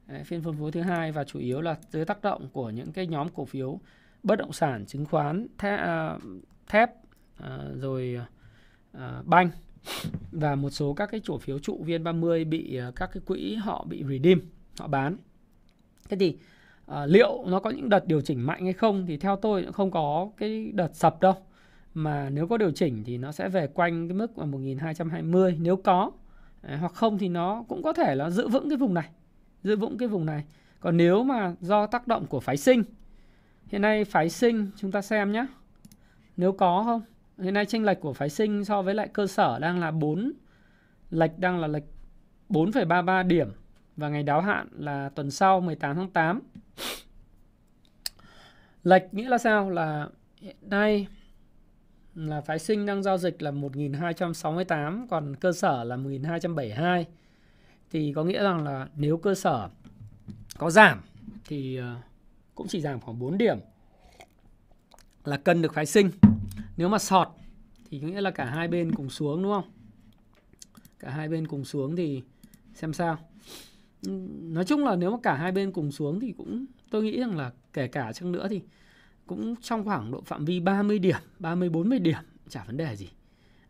Đấy, phiên phân phối thứ hai và chủ yếu là dưới tác động của những cái nhóm cổ phiếu bất động sản, chứng khoán, à, thép, thép rồi à, banh và một số các cái cổ phiếu trụ viên 30 bị các cái quỹ họ bị redeem, họ bán. Thế thì liệu nó có những đợt điều chỉnh mạnh hay không thì theo tôi cũng không có cái đợt sập đâu mà nếu có điều chỉnh thì nó sẽ về quanh cái mức là 1220 nếu có. À, hoặc không thì nó cũng có thể là giữ vững cái vùng này giữ vững cái vùng này. Còn nếu mà do tác động của phái sinh hiện nay phái sinh chúng ta xem nhé nếu có không? Hiện nay tranh lệch của phái sinh so với lại cơ sở đang là 4 lệch đang là lệch 4,33 điểm. Và ngày đáo hạn là tuần sau 18 tháng 8 Lệch nghĩa là sao? Là hiện nay là phái sinh đang giao dịch là 1268 còn cơ sở là 1272 thì có nghĩa rằng là nếu cơ sở có giảm thì ờ, cũng chỉ giảm khoảng 4 điểm là cân được phái sinh. Nếu mà sọt thì có nghĩa là cả hai bên cùng xuống, đúng không? Cả hai bên cùng xuống thì xem sao. Nói chung là nếu mà cả hai bên cùng xuống thì cũng, tôi nghĩ rằng là kể cả chăng nữa thì cũng trong khoảng độ phạm vi 30 điểm, 30 40 điểm chả vấn đề gì.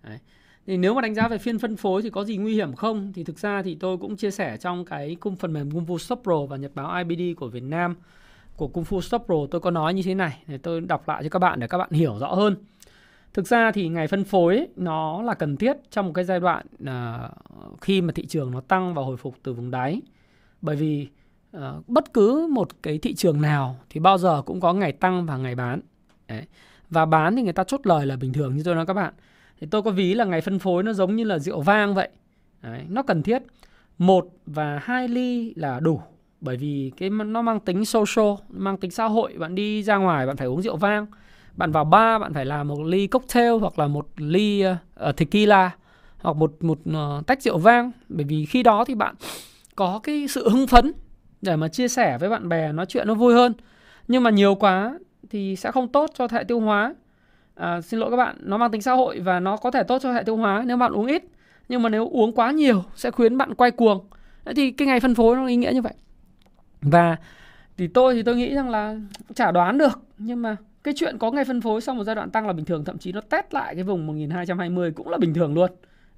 Đấy. thì nếu mà đánh giá về phiên phân phối thì có gì nguy hiểm không thì thực ra thì tôi cũng chia sẻ trong cái cung phần mềm Kung Fu Stop Pro và nhật báo IBD của Việt Nam của Kung Fu Stop Pro tôi có nói như thế này để tôi đọc lại cho các bạn để các bạn hiểu rõ hơn thực ra thì ngày phân phối ấy, nó là cần thiết trong một cái giai đoạn à, khi mà thị trường nó tăng và hồi phục từ vùng đáy bởi vì Ờ, bất cứ một cái thị trường nào thì bao giờ cũng có ngày tăng và ngày bán. Đấy. và bán thì người ta chốt lời là bình thường như tôi nói các bạn. Thì tôi có ví là ngày phân phối nó giống như là rượu vang vậy. Đấy. nó cần thiết. Một và hai ly là đủ bởi vì cái nó mang tính social mang tính xã hội. Bạn đi ra ngoài bạn phải uống rượu vang. Bạn vào bar bạn phải làm một ly cocktail hoặc là một ly uh, tequila hoặc một một uh, tách rượu vang. Bởi vì khi đó thì bạn có cái sự hưng phấn để mà chia sẻ với bạn bè nói chuyện nó vui hơn. Nhưng mà nhiều quá thì sẽ không tốt cho hệ tiêu hóa. À, xin lỗi các bạn nó mang tính xã hội và nó có thể tốt cho hệ tiêu hóa nếu bạn uống ít. Nhưng mà nếu uống quá nhiều sẽ khuyến bạn quay cuồng. Thì cái ngày phân phối nó ý nghĩa như vậy. Và thì tôi thì tôi nghĩ rằng là chả đoán được. Nhưng mà cái chuyện có ngày phân phối sau một giai đoạn tăng là bình thường thậm chí nó test lại cái vùng 1220 cũng là bình thường luôn.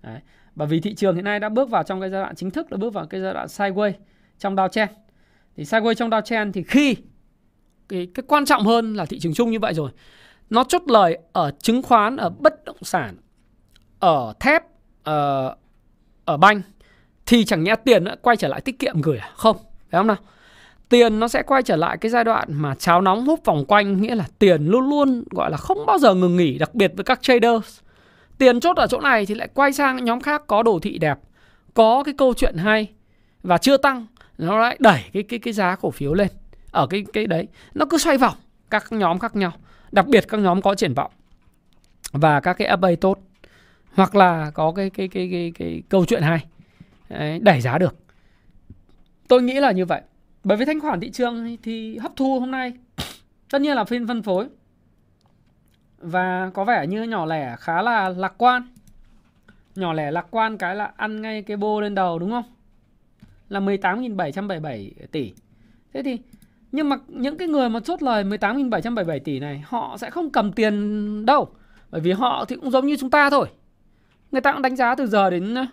Đấy. bởi vì thị trường hiện nay đã bước vào trong cái giai đoạn chính thức là bước vào cái giai đoạn sideways trong downtrend thì sideways trong downtrend thì khi cái cái quan trọng hơn là thị trường chung như vậy rồi nó chốt lời ở chứng khoán ở bất động sản ở thép ở, ở banh thì chẳng nhẽ tiền đã quay trở lại tiết kiệm gửi à? Không phải không nào? Tiền nó sẽ quay trở lại cái giai đoạn mà cháo nóng hút vòng quanh nghĩa là tiền luôn luôn gọi là không bao giờ ngừng nghỉ đặc biệt với các traders. Tiền chốt ở chỗ này thì lại quay sang nhóm khác có đồ thị đẹp có cái câu chuyện hay và chưa tăng nó lại đẩy cái cái cái giá cổ phiếu lên. Ở cái cái đấy nó cứ xoay vòng các nhóm khác nhau. Đặc biệt các nhóm có triển vọng và các cái FA tốt. Hoặc là có cái cái cái cái, cái, cái câu chuyện hay. Đấy, đẩy giá được. Tôi nghĩ là như vậy. Bởi vì thanh khoản thị trường thì hấp thu hôm nay tất nhiên là phiên phân phối. Và có vẻ như nhỏ lẻ khá là lạc quan. Nhỏ lẻ lạc quan cái là ăn ngay cái bô lên đầu đúng không? Là 18.777 tỷ. Thế thì, nhưng mà những cái người mà chốt lời 18.777 tỷ này, họ sẽ không cầm tiền đâu, bởi vì họ thì cũng giống như chúng ta thôi. Người ta cũng đánh giá từ giờ đến ờ,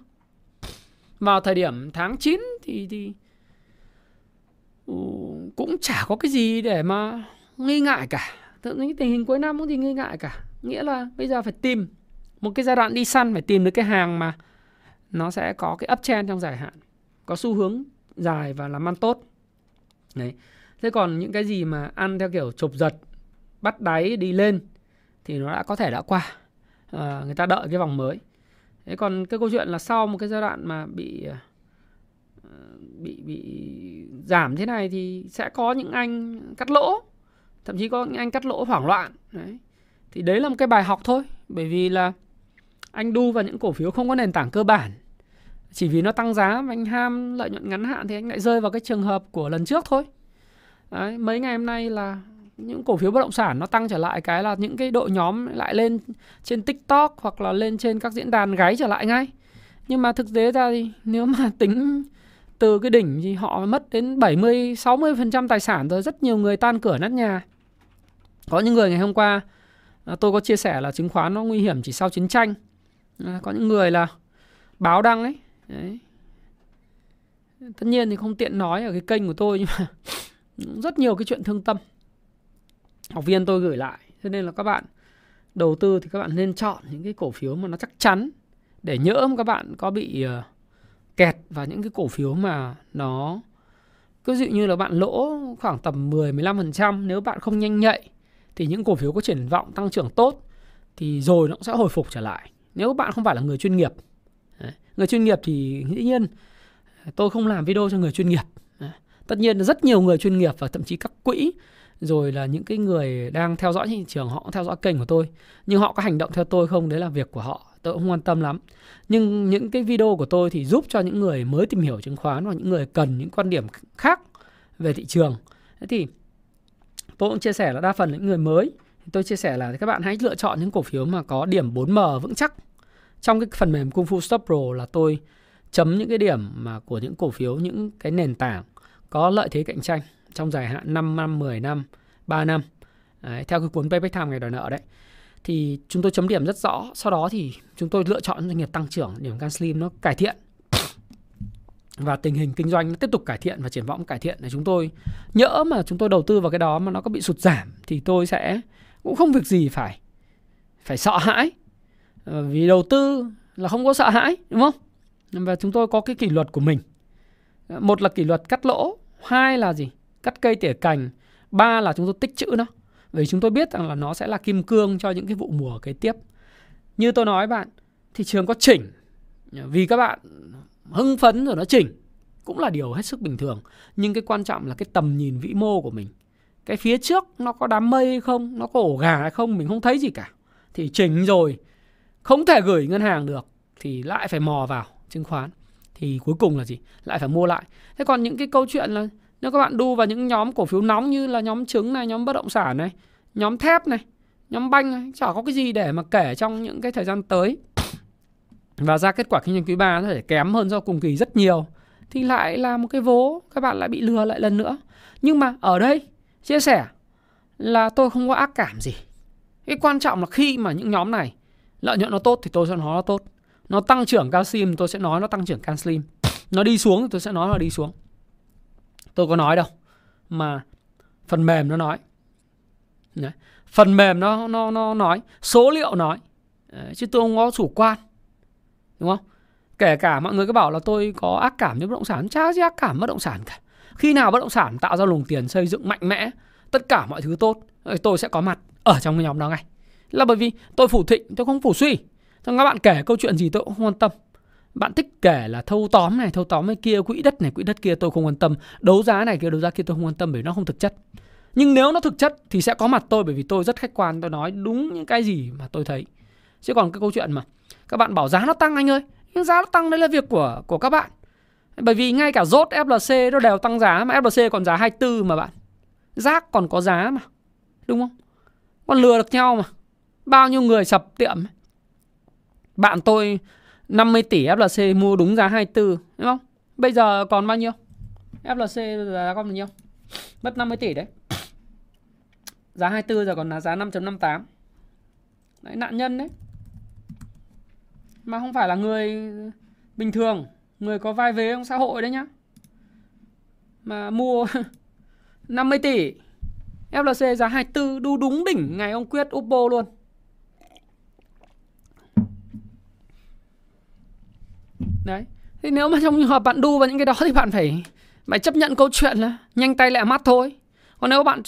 vào thời điểm tháng 9 thì thì ừ, cũng chả có cái gì để mà nghi ngại cả. Tự nhiên tình hình cuối năm cũng gì nghi ngại cả. Nghĩa là bây giờ phải tìm một cái giai đoạn đi săn, phải tìm được cái hàng mà nó sẽ có cái uptrend trong dài hạn có xu hướng dài và làm ăn tốt. Đấy. Thế còn những cái gì mà ăn theo kiểu chụp giật bắt đáy đi lên thì nó đã có thể đã qua. À, người ta đợi cái vòng mới. Thế còn cái câu chuyện là sau một cái giai đoạn mà bị à, bị bị giảm thế này thì sẽ có những anh cắt lỗ thậm chí có những anh cắt lỗ hoảng loạn. Đấy. Thì đấy là một cái bài học thôi bởi vì là anh đu vào những cổ phiếu không có nền tảng cơ bản chỉ vì nó tăng giá mà anh ham lợi nhuận ngắn hạn thì anh lại rơi vào cái trường hợp của lần trước thôi đấy, mấy ngày hôm nay là những cổ phiếu bất động sản nó tăng trở lại cái là những cái đội nhóm lại lên trên tiktok hoặc là lên trên các diễn đàn gáy trở lại ngay nhưng mà thực tế ra thì nếu mà tính từ cái đỉnh thì họ mất đến 70 60% tài sản rồi, rất nhiều người tan cửa nát nhà. Có những người ngày hôm qua à, tôi có chia sẻ là chứng khoán nó nguy hiểm chỉ sau chiến tranh. À, có những người là báo đăng ấy. Đấy. Tất nhiên thì không tiện nói ở cái kênh của tôi, nhưng mà rất nhiều cái chuyện thương tâm. Học viên tôi gửi lại. Cho nên là các bạn đầu tư thì các bạn nên chọn những cái cổ phiếu mà nó chắc chắn để nhỡ mà các bạn có bị ờ, kẹt vào những cái cổ phiếu mà nó, cứ dụ như là bạn lỗ khoảng tầm 10 15% nếu bạn không nhanh nhạy thì những cổ phiếu có triển vọng tăng trưởng tốt thì rồi nó cũng sẽ hồi phục trở lại. Nếu bạn không phải là người chuyên nghiệp. Người chuyên nghiệp thì dĩ nhiên, tôi không làm video cho người chuyên nghiệp. Tất nhiên rất nhiều người chuyên nghiệp và thậm chí các quỹ, rồi là những cái người đang theo dõi thị trường, họ cũng theo dõi kênh của tôi. Nhưng họ có hành động theo tôi không, đấy là việc của họ. Tôi cũng không quan tâm lắm. Nhưng những cái video của tôi thì giúp cho những người mới tìm hiểu chứng khoán và những người cần những quan điểm khác về thị trường. Thế thì tôi cũng chia sẻ là đa phần những người mới. Tôi chia sẻ là các bạn hãy lựa chọn những cổ phiếu mà có điểm 4M vững chắc trong cái phần mềm Kung Fu Stop Pro là tôi chấm những cái điểm mà của những cổ phiếu những cái nền tảng có lợi thế cạnh tranh trong dài hạn 5 năm, 10 năm, 3 năm. Đấy, theo cái cuốn Payback Time ngày đòi nợ đấy. thì chúng tôi chấm điểm rất rõ. Sau đó thì chúng tôi lựa chọn doanh nghiệp tăng trưởng điểm CanSlim nó cải thiện và tình hình kinh doanh nó tiếp tục cải thiện và triển vọng cải thiện để chúng tôi nhỡ mà chúng tôi đầu tư vào cái đó mà nó có bị sụt giảm thì tôi sẽ cũng không việc gì phải phải sợ hãi Ờ, vì đầu tư là không có sợ hãi, đúng không? Và chúng tôi có cái kỷ luật của mình. Ờ, một là kỷ luật cắt lỗ, hai là gì? Cắt cây tỉa cành, ba là chúng tôi tích chữ nó. Vì chúng tôi biết rằng là nó sẽ là kim cương cho những cái vụ mùa kế tiếp. Như tôi nói bạn, thị trường có chỉnh. Ờ, vì các bạn hưng phấn rồi nó chỉnh, cũng là điều hết sức bình thường. Nhưng cái quan trọng là cái tầm nhìn vĩ mô của mình. Cái phía trước nó có đám mây hay không? Nó có ổ gà hay không? Mình không thấy gì cả. Thì chỉnh rồi không thể gửi ngân hàng được thì lại phải mò vào chứng khoán. Thì cuối cùng là gì? Lại phải mua lại. Thế còn những cái câu chuyện là nếu các bạn đu vào những nhóm cổ phiếu nóng như là nhóm trứng này, nhóm bất động sản này, nhóm thép này, nhóm banh này, chả có cái gì để mà kể trong những cái thời gian tới. Và ra kết quả kinh doanh quý 3 có thể kém hơn do cùng kỳ rất nhiều. Thì lại là một cái vố, các bạn lại bị lừa lại lần nữa. Nhưng mà ở đây, chia sẻ là tôi không có ác cảm gì. Cái quan trọng là khi mà những nhóm này lợi nhuận nó tốt thì tôi sẽ nói nó tốt. Nó tăng trưởng calcium, tôi sẽ nói nó tăng trưởng calcium nó đi xuống thì tôi sẽ nói nó đi xuống. Tôi có nói đâu, mà phần mềm nó nói. Đấy. phần mềm nó nó nó nói, số liệu nói. Đấy. chứ tôi không có chủ quan. Đúng không? Kể cả mọi người cứ bảo là tôi có ác cảm với bất động sản, chả gì ác cảm bất động sản cả. Khi nào bất động sản tạo ra luồng tiền xây dựng mạnh mẽ, tất cả mọi thứ tốt, tôi sẽ có mặt ở trong cái nhóm đó ngay là bởi vì tôi phủ thịnh, tôi không phủ suy. Cho các bạn, kể câu chuyện gì tôi cũng không quan tâm. Bạn thích kể là thâu tóm này, thâu tóm cái kia, quỹ đất này, quỹ đất kia tôi không quan tâm. Đấu giá này kia, đấu giá kia tôi không quan tâm bởi nó không thực chất. Nhưng nếu nó thực chất thì sẽ có mặt tôi bởi vì tôi rất khách quan, tôi nói đúng những cái gì mà tôi thấy. Chứ còn cái câu chuyện mà các bạn bảo giá nó tăng anh ơi, nhưng giá nó tăng đấy là việc của của các bạn. Bởi vì ngay cả rốt FLC nó đều tăng giá mà FLC còn giá 24 mà bạn. Rác còn có giá mà, đúng không? Còn lừa được nhau mà bao nhiêu người sập tiệm? Bạn tôi 50 tỷ FLC mua đúng giá 24 đúng không? Bây giờ còn bao nhiêu? FLC giá còn bao nhiêu? Mất 50 tỷ đấy. Giá 24 giờ còn là giá 5.58 đấy, nạn nhân đấy. Mà không phải là người bình thường, người có vai vế trong xã hội đấy nhá. Mà mua 50 tỷ FLC giá 24 đu đúng đỉnh ngày ông quyết Oppo luôn. Đấy. Thì nếu mà trong trường hợp bạn đu vào những cái đó thì bạn phải phải chấp nhận câu chuyện là nhanh tay lẹ mắt thôi. Còn nếu bạn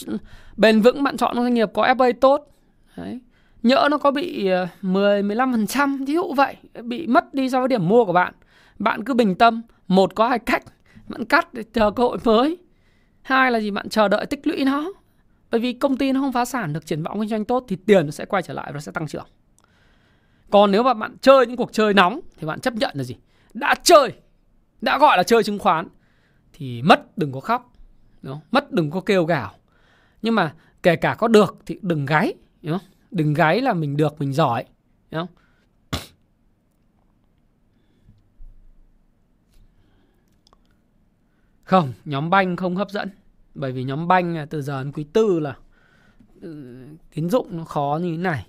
bền vững, bạn chọn một doanh nghiệp có FA tốt, đấy, nhỡ nó có bị 10 15% ví dụ vậy, bị mất đi so với điểm mua của bạn bạn cứ bình tâm, một có hai cách, bạn cắt để chờ cơ hội mới. Hai là gì? Bạn chờ đợi tích lũy nó. Bởi vì công ty nó không phá sản được, triển vọng kinh doanh tốt thì tiền nó sẽ quay trở lại và sẽ tăng trưởng. Còn nếu mà bạn chơi những cuộc chơi nóng thì bạn chấp nhận là gì? Đã chơi đã gọi là chơi chứng khoán thì mất đừng có khóc đúng không? mất đừng có kêu gào nhưng mà kể cả có được thì đừng gáy đúng không? đừng gáy là mình được mình giỏi đúng không? Không, nhóm banh không hấp dẫn. Bởi vì nhóm banh từ giờ đến quý tư là ừ, tín dụng nó khó như thế này.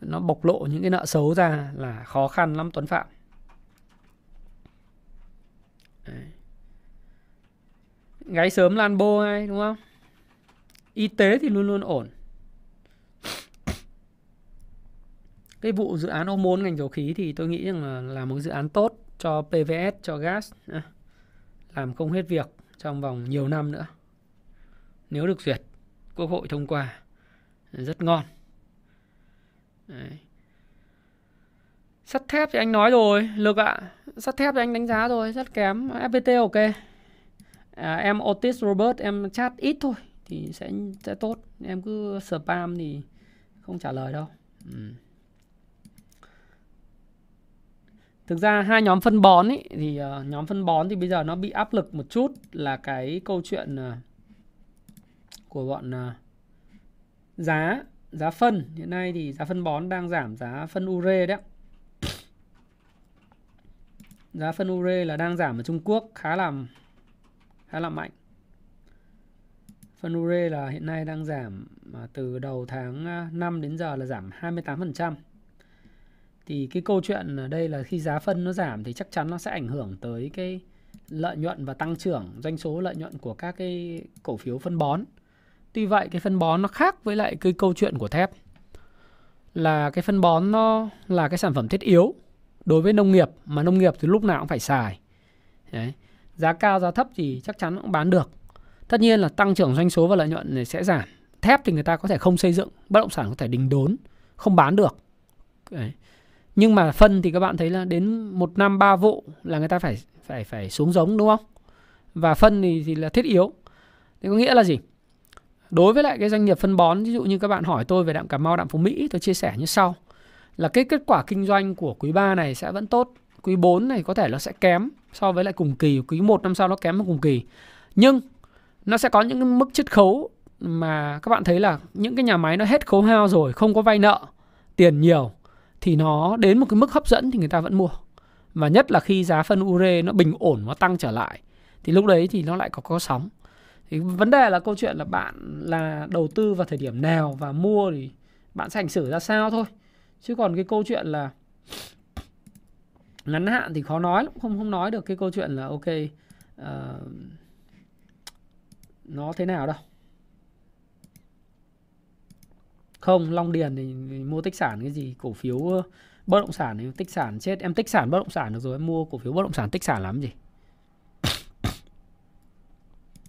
Nó bộc lộ những cái nợ xấu ra là khó khăn lắm Tuấn Phạm. Gáy sớm lan bô ngay đúng không? Y tế thì luôn luôn ổn. Cái vụ dự án ô môn ngành dầu khí thì tôi nghĩ rằng là, là một dự án tốt cho PVS, cho gas. Làm không hết việc trong vòng nhiều năm nữa. Nếu được duyệt, Quốc hội thông qua rất ngon. Đấy. Sắt thép thì anh nói rồi, lực ạ. À. Sắt thép thì anh đánh giá rồi, rất kém. FPT ok. À, em Otis Robert em chat ít thôi thì sẽ sẽ tốt. Em cứ spam thì không trả lời đâu. Ừ. Thực ra hai nhóm phân bón ấy thì uh, nhóm phân bón thì bây giờ nó bị áp lực một chút là cái câu chuyện uh, của bọn uh, giá giá phân hiện nay thì giá phân bón đang giảm giá phân ure đấy giá phân ure là đang giảm ở Trung Quốc khá là khá là mạnh phân ure là hiện nay đang giảm mà từ đầu tháng à, 5 đến giờ là giảm 28%. Thì cái câu chuyện ở đây là khi giá phân nó giảm thì chắc chắn nó sẽ ảnh hưởng tới cái lợi nhuận và tăng trưởng, doanh số lợi nhuận của các cái cổ phiếu phân bón. Tuy vậy, cái phân bón nó khác với lại cái câu chuyện của thép là cái phân bón nó là cái sản phẩm thiết yếu đối với nông nghiệp, mà nông nghiệp thì lúc nào cũng phải xài. Đấy. Giá cao giá thấp thì chắc chắn cũng bán được. Tất nhiên là tăng trưởng doanh số và lợi nhuận này sẽ giảm. Thép thì người ta có thể không xây dựng, bất động sản có thể đình đốn, không bán được. Đấy. Nhưng mà phân thì các bạn thấy là đến một năm ba vụ là người ta phải phải phải xuống giống đúng không? Và phân thì, thì là thiết yếu. Thế có nghĩa là gì? Đối với lại cái doanh nghiệp phân bón, ví dụ như các bạn hỏi tôi về đạm Cà Mau, đạm Phú Mỹ, tôi chia sẻ như sau. Là cái kết quả kinh doanh của quý 3 này sẽ vẫn tốt. Quý 4 này có thể nó sẽ kém so với lại cùng kỳ. Quý 1 năm sau nó kém hơn cùng kỳ. Nhưng nó sẽ có những cái mức chiết khấu mà các bạn thấy là những cái nhà máy nó hết khấu hao rồi, không có vay nợ, tiền nhiều thì nó đến một cái mức hấp dẫn thì người ta vẫn mua. Và nhất là khi giá phân ure nó bình ổn nó tăng trở lại thì lúc đấy thì nó lại có có sóng. Thì vấn đề là câu chuyện là bạn là đầu tư vào thời điểm nào và mua thì bạn sẽ hành xử ra sao thôi. Chứ còn cái câu chuyện là ngắn hạn thì khó nói lắm, không không nói được cái câu chuyện là ok uh, nó thế nào đâu. Không, Long Điền thì, thì mua tích sản cái gì, cổ phiếu bất động sản thì tích sản chết, em tích sản bất động sản được rồi, em mua cổ phiếu bất động sản tích sản làm gì?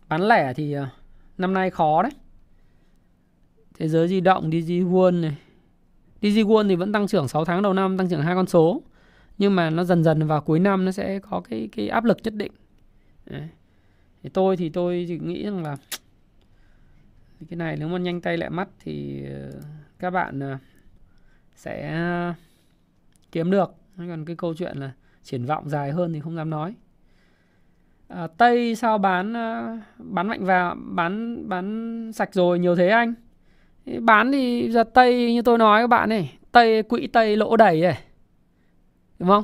Bán lẻ thì ờ, năm nay khó đấy. Thế giới di động, DG World này. DG World thì vẫn tăng trưởng 6 tháng đầu năm, tăng trưởng hai con số. Nhưng mà nó dần dần vào cuối năm nó sẽ có cái cái áp lực nhất định. Đấy. Thì tôi thì tôi thì nghĩ rằng là cái này nếu mà nhanh tay lẹ mắt thì ờ, các bạn ờ, sẽ kiếm được. Còn cái câu chuyện là triển vọng dài hơn thì không dám nói à, tây sao bán bán mạnh vào bán bán sạch rồi nhiều thế anh bán thì giờ tây như tôi nói các bạn này tây quỹ tây lỗ đầy này đúng không?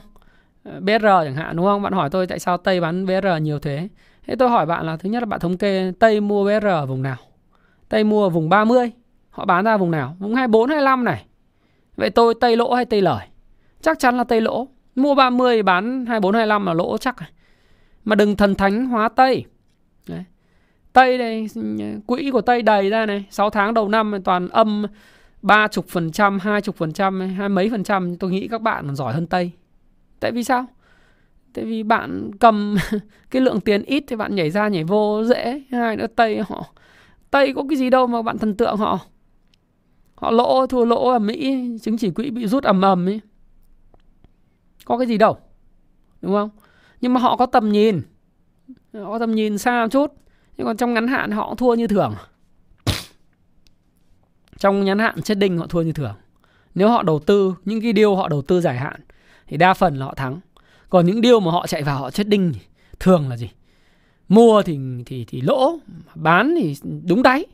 BR chẳng hạn đúng không? Bạn hỏi tôi tại sao tây bán BR nhiều thế? Thế tôi hỏi bạn là thứ nhất là bạn thống kê tây mua BR ở vùng nào? Tây mua ở vùng 30 họ bán ra vùng nào? Vùng 24 25 này. Vậy tôi tây lỗ hay tây lời? Chắc chắn là tây lỗ. Mua 30 bán 24 25 là lỗ chắc à? mà đừng thần thánh hóa Tây. Đấy. Tây này, quỹ của Tây đầy ra này, 6 tháng đầu năm toàn âm 30%, 20%, hai mấy phần trăm, tôi nghĩ các bạn còn giỏi hơn Tây. Tại vì sao? Tại vì bạn cầm cái lượng tiền ít thì bạn nhảy ra nhảy vô dễ. Hai nữa Tây họ Tây có cái gì đâu mà bạn thần tượng họ. Họ lỗ thua lỗ ở Mỹ, chứng chỉ quỹ bị rút ầm ầm ấy. Có cái gì đâu. Đúng không? nhưng mà họ có tầm nhìn họ có tầm nhìn xa một chút nhưng còn trong ngắn hạn họ thua như thường trong ngắn hạn chết đinh họ thua như thường nếu họ đầu tư những cái điều họ đầu tư dài hạn thì đa phần là họ thắng. Còn những điều mà họ chạy vào họ chết đinh thường là gì? Mua thì thì thì lỗ, bán thì đúng đáy.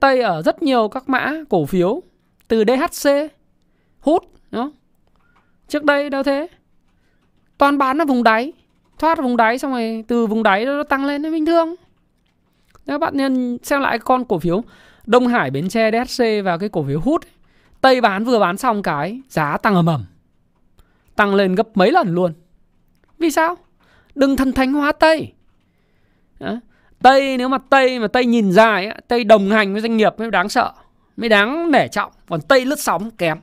Tây ở rất nhiều các mã cổ phiếu, từ DHC hút đó trước đây đâu thế? Toàn bán ở vùng đáy, thoát vùng đáy xong rồi từ vùng đáy nó tăng lên nó bình thường. Các bạn nên xem lại con cổ phiếu Đông Hải Bến Tre DHC và cái cổ phiếu hút Tây bán vừa bán xong cái giá tăng ầm ầm tăng lên gấp mấy lần luôn vì sao đừng thần thánh hóa Tây Đó. Tây nếu mà Tây mà Tây nhìn dài Tây đồng hành với doanh nghiệp mới đáng sợ, mới đáng nể trọng còn Tây lướt sóng kém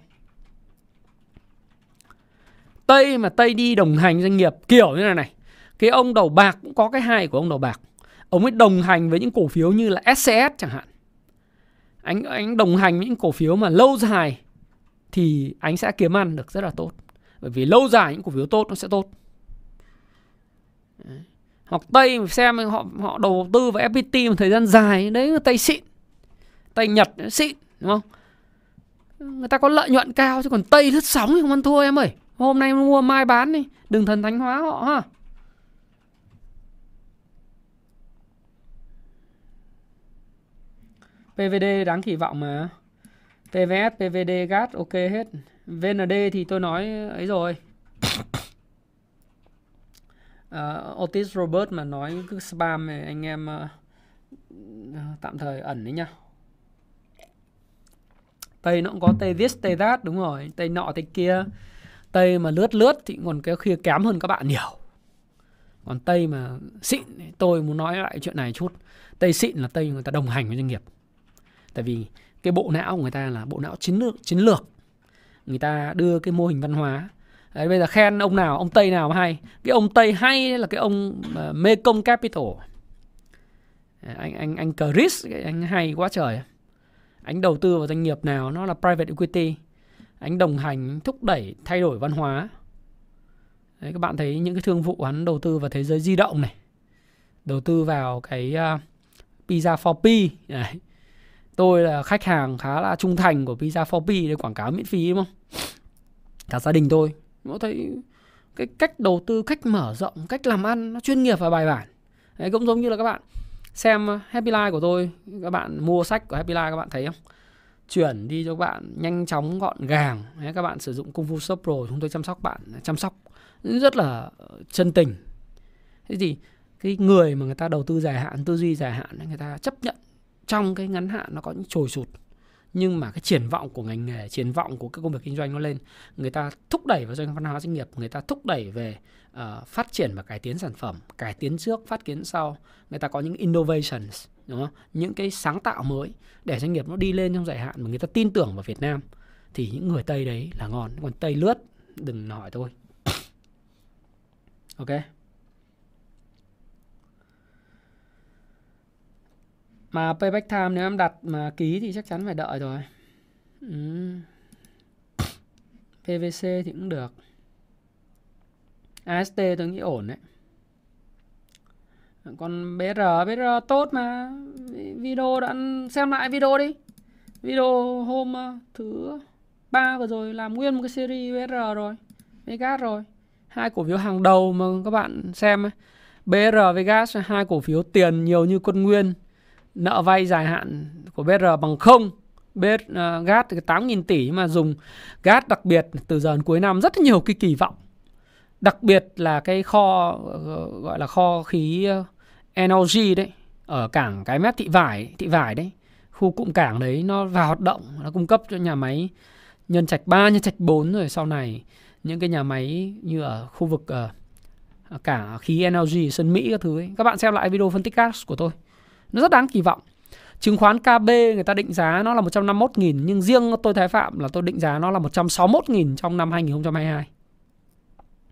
Tây mà Tây đi đồng hành doanh nghiệp kiểu như này này. Cái ông đầu bạc cũng có cái hay của ông đầu bạc. Ông ấy đồng hành với những cổ phiếu như là SCS chẳng hạn. Anh anh đồng hành với những cổ phiếu mà lâu dài thì anh sẽ kiếm ăn được rất là tốt. Bởi vì lâu dài những cổ phiếu tốt nó sẽ tốt. Đấy. Hoặc Tây xem họ họ đầu tư vào FPT một thời gian dài đấy là Tây xịn. Tây Nhật xịn đúng không? Người ta có lợi nhuận cao chứ còn Tây lướt sóng thì không ăn thua em ơi. Hôm nay mua mai bán đi Đừng thần thánh hóa họ ha PVD đáng kỳ vọng mà PVS, PVD, GAT ok hết VND thì tôi nói ấy rồi. Uh, Otis Robert mà nói cứ spam này anh em uh, tạm thời ẩn đấy nhá. Tây nó cũng có tây this tây that đúng rồi. Tây nọ tây kia. Tây mà lướt lướt thì còn cái khi kém hơn các bạn nhiều. Còn tây mà xịn tôi muốn nói lại chuyện này chút. Tây xịn là tây người ta đồng hành với doanh nghiệp. Tại vì cái bộ não của người ta là bộ não chiến lược chiến lược người ta đưa cái mô hình văn hóa. Đấy, bây giờ khen ông nào ông tây nào hay. Cái ông tây hay là cái ông uh, mekong capital. Anh anh anh Chris anh hay quá trời. Anh đầu tư vào doanh nghiệp nào nó là private equity. Anh đồng hành thúc đẩy thay đổi văn hóa. Đấy, các bạn thấy những cái thương vụ hắn đầu tư vào thế giới di động này. Đầu tư vào cái uh, pizza for p. Đấy tôi là khách hàng khá là trung thành của Pizza4P để quảng cáo miễn phí đúng không? Cả gia đình tôi. Nó thấy cái cách đầu tư cách mở rộng cách làm ăn nó chuyên nghiệp và bài bản. Đấy, cũng giống như là các bạn xem Happy Life của tôi. Các bạn mua sách của Happy Life các bạn thấy không? Chuyển đi cho các bạn nhanh chóng gọn gàng. Đấy, các bạn sử dụng Kung Fu Shop Pro chúng tôi chăm sóc bạn chăm sóc rất là ờ, chân tình. Thế thì cái người mà người ta đầu tư dài hạn tư duy dài hạn người ta chấp nhận trong cái ngắn hạn nó có những trồi sụt nhưng mà cái triển vọng của ngành nghề triển vọng của cái công việc kinh doanh nó lên. Người ta thúc đẩy vào doanh văn hóa doanh nghiệp người ta thúc đẩy về uh, phát triển và cải tiến sản phẩm cải tiến trước phát kiến sau. Người ta có những innovations đúng không? Những cái sáng tạo mới để doanh nghiệp nó đi lên trong dài hạn mà người ta tin tưởng vào Việt Nam thì những người Tây đấy là ngon. Còn Tây lướt đừng hỏi tôi. Ok? Mà payback time nếu em đặt mà ký thì chắc chắn phải đợi rồi. Ừ. PVC thì cũng được. AST tôi nghĩ ổn đấy. Còn BR, BR tốt mà. Video đã xem lại video đi. Video hôm ờ, thứ ba vừa rồi làm nguyên một cái series BR rồi. Vegas rồi. Hai cổ phiếu hàng đầu mà các bạn xem ấy. BR Vegas hai cổ phiếu tiền nhiều như quân nguyên nợ vay dài hạn của BR bằng không BR uh, ờ, gas thì 8.000 tỷ mà dùng gas đặc biệt từ giờ đến cuối năm rất nhiều cái kỳ vọng đặc biệt là cái kho uh, gọi là kho khí ờ, uh, energy đấy ở cảng cái mép thị vải thị vải đấy khu cụm cảng đấy nó vào hoạt động nó cung cấp cho nhà máy nhân trạch 3 nhân trạch 4 rồi sau này những cái nhà máy như ở khu vực uh, cả khí energy Sơn Mỹ các thứ ấy. Các bạn xem lại video phân tích gas của tôi. Nó rất đáng kỳ vọng. Chứng khoán KB người ta định giá nó là 151.000 nhưng riêng tôi Thái Phạm là tôi định giá nó là 161.000 trong năm 2022.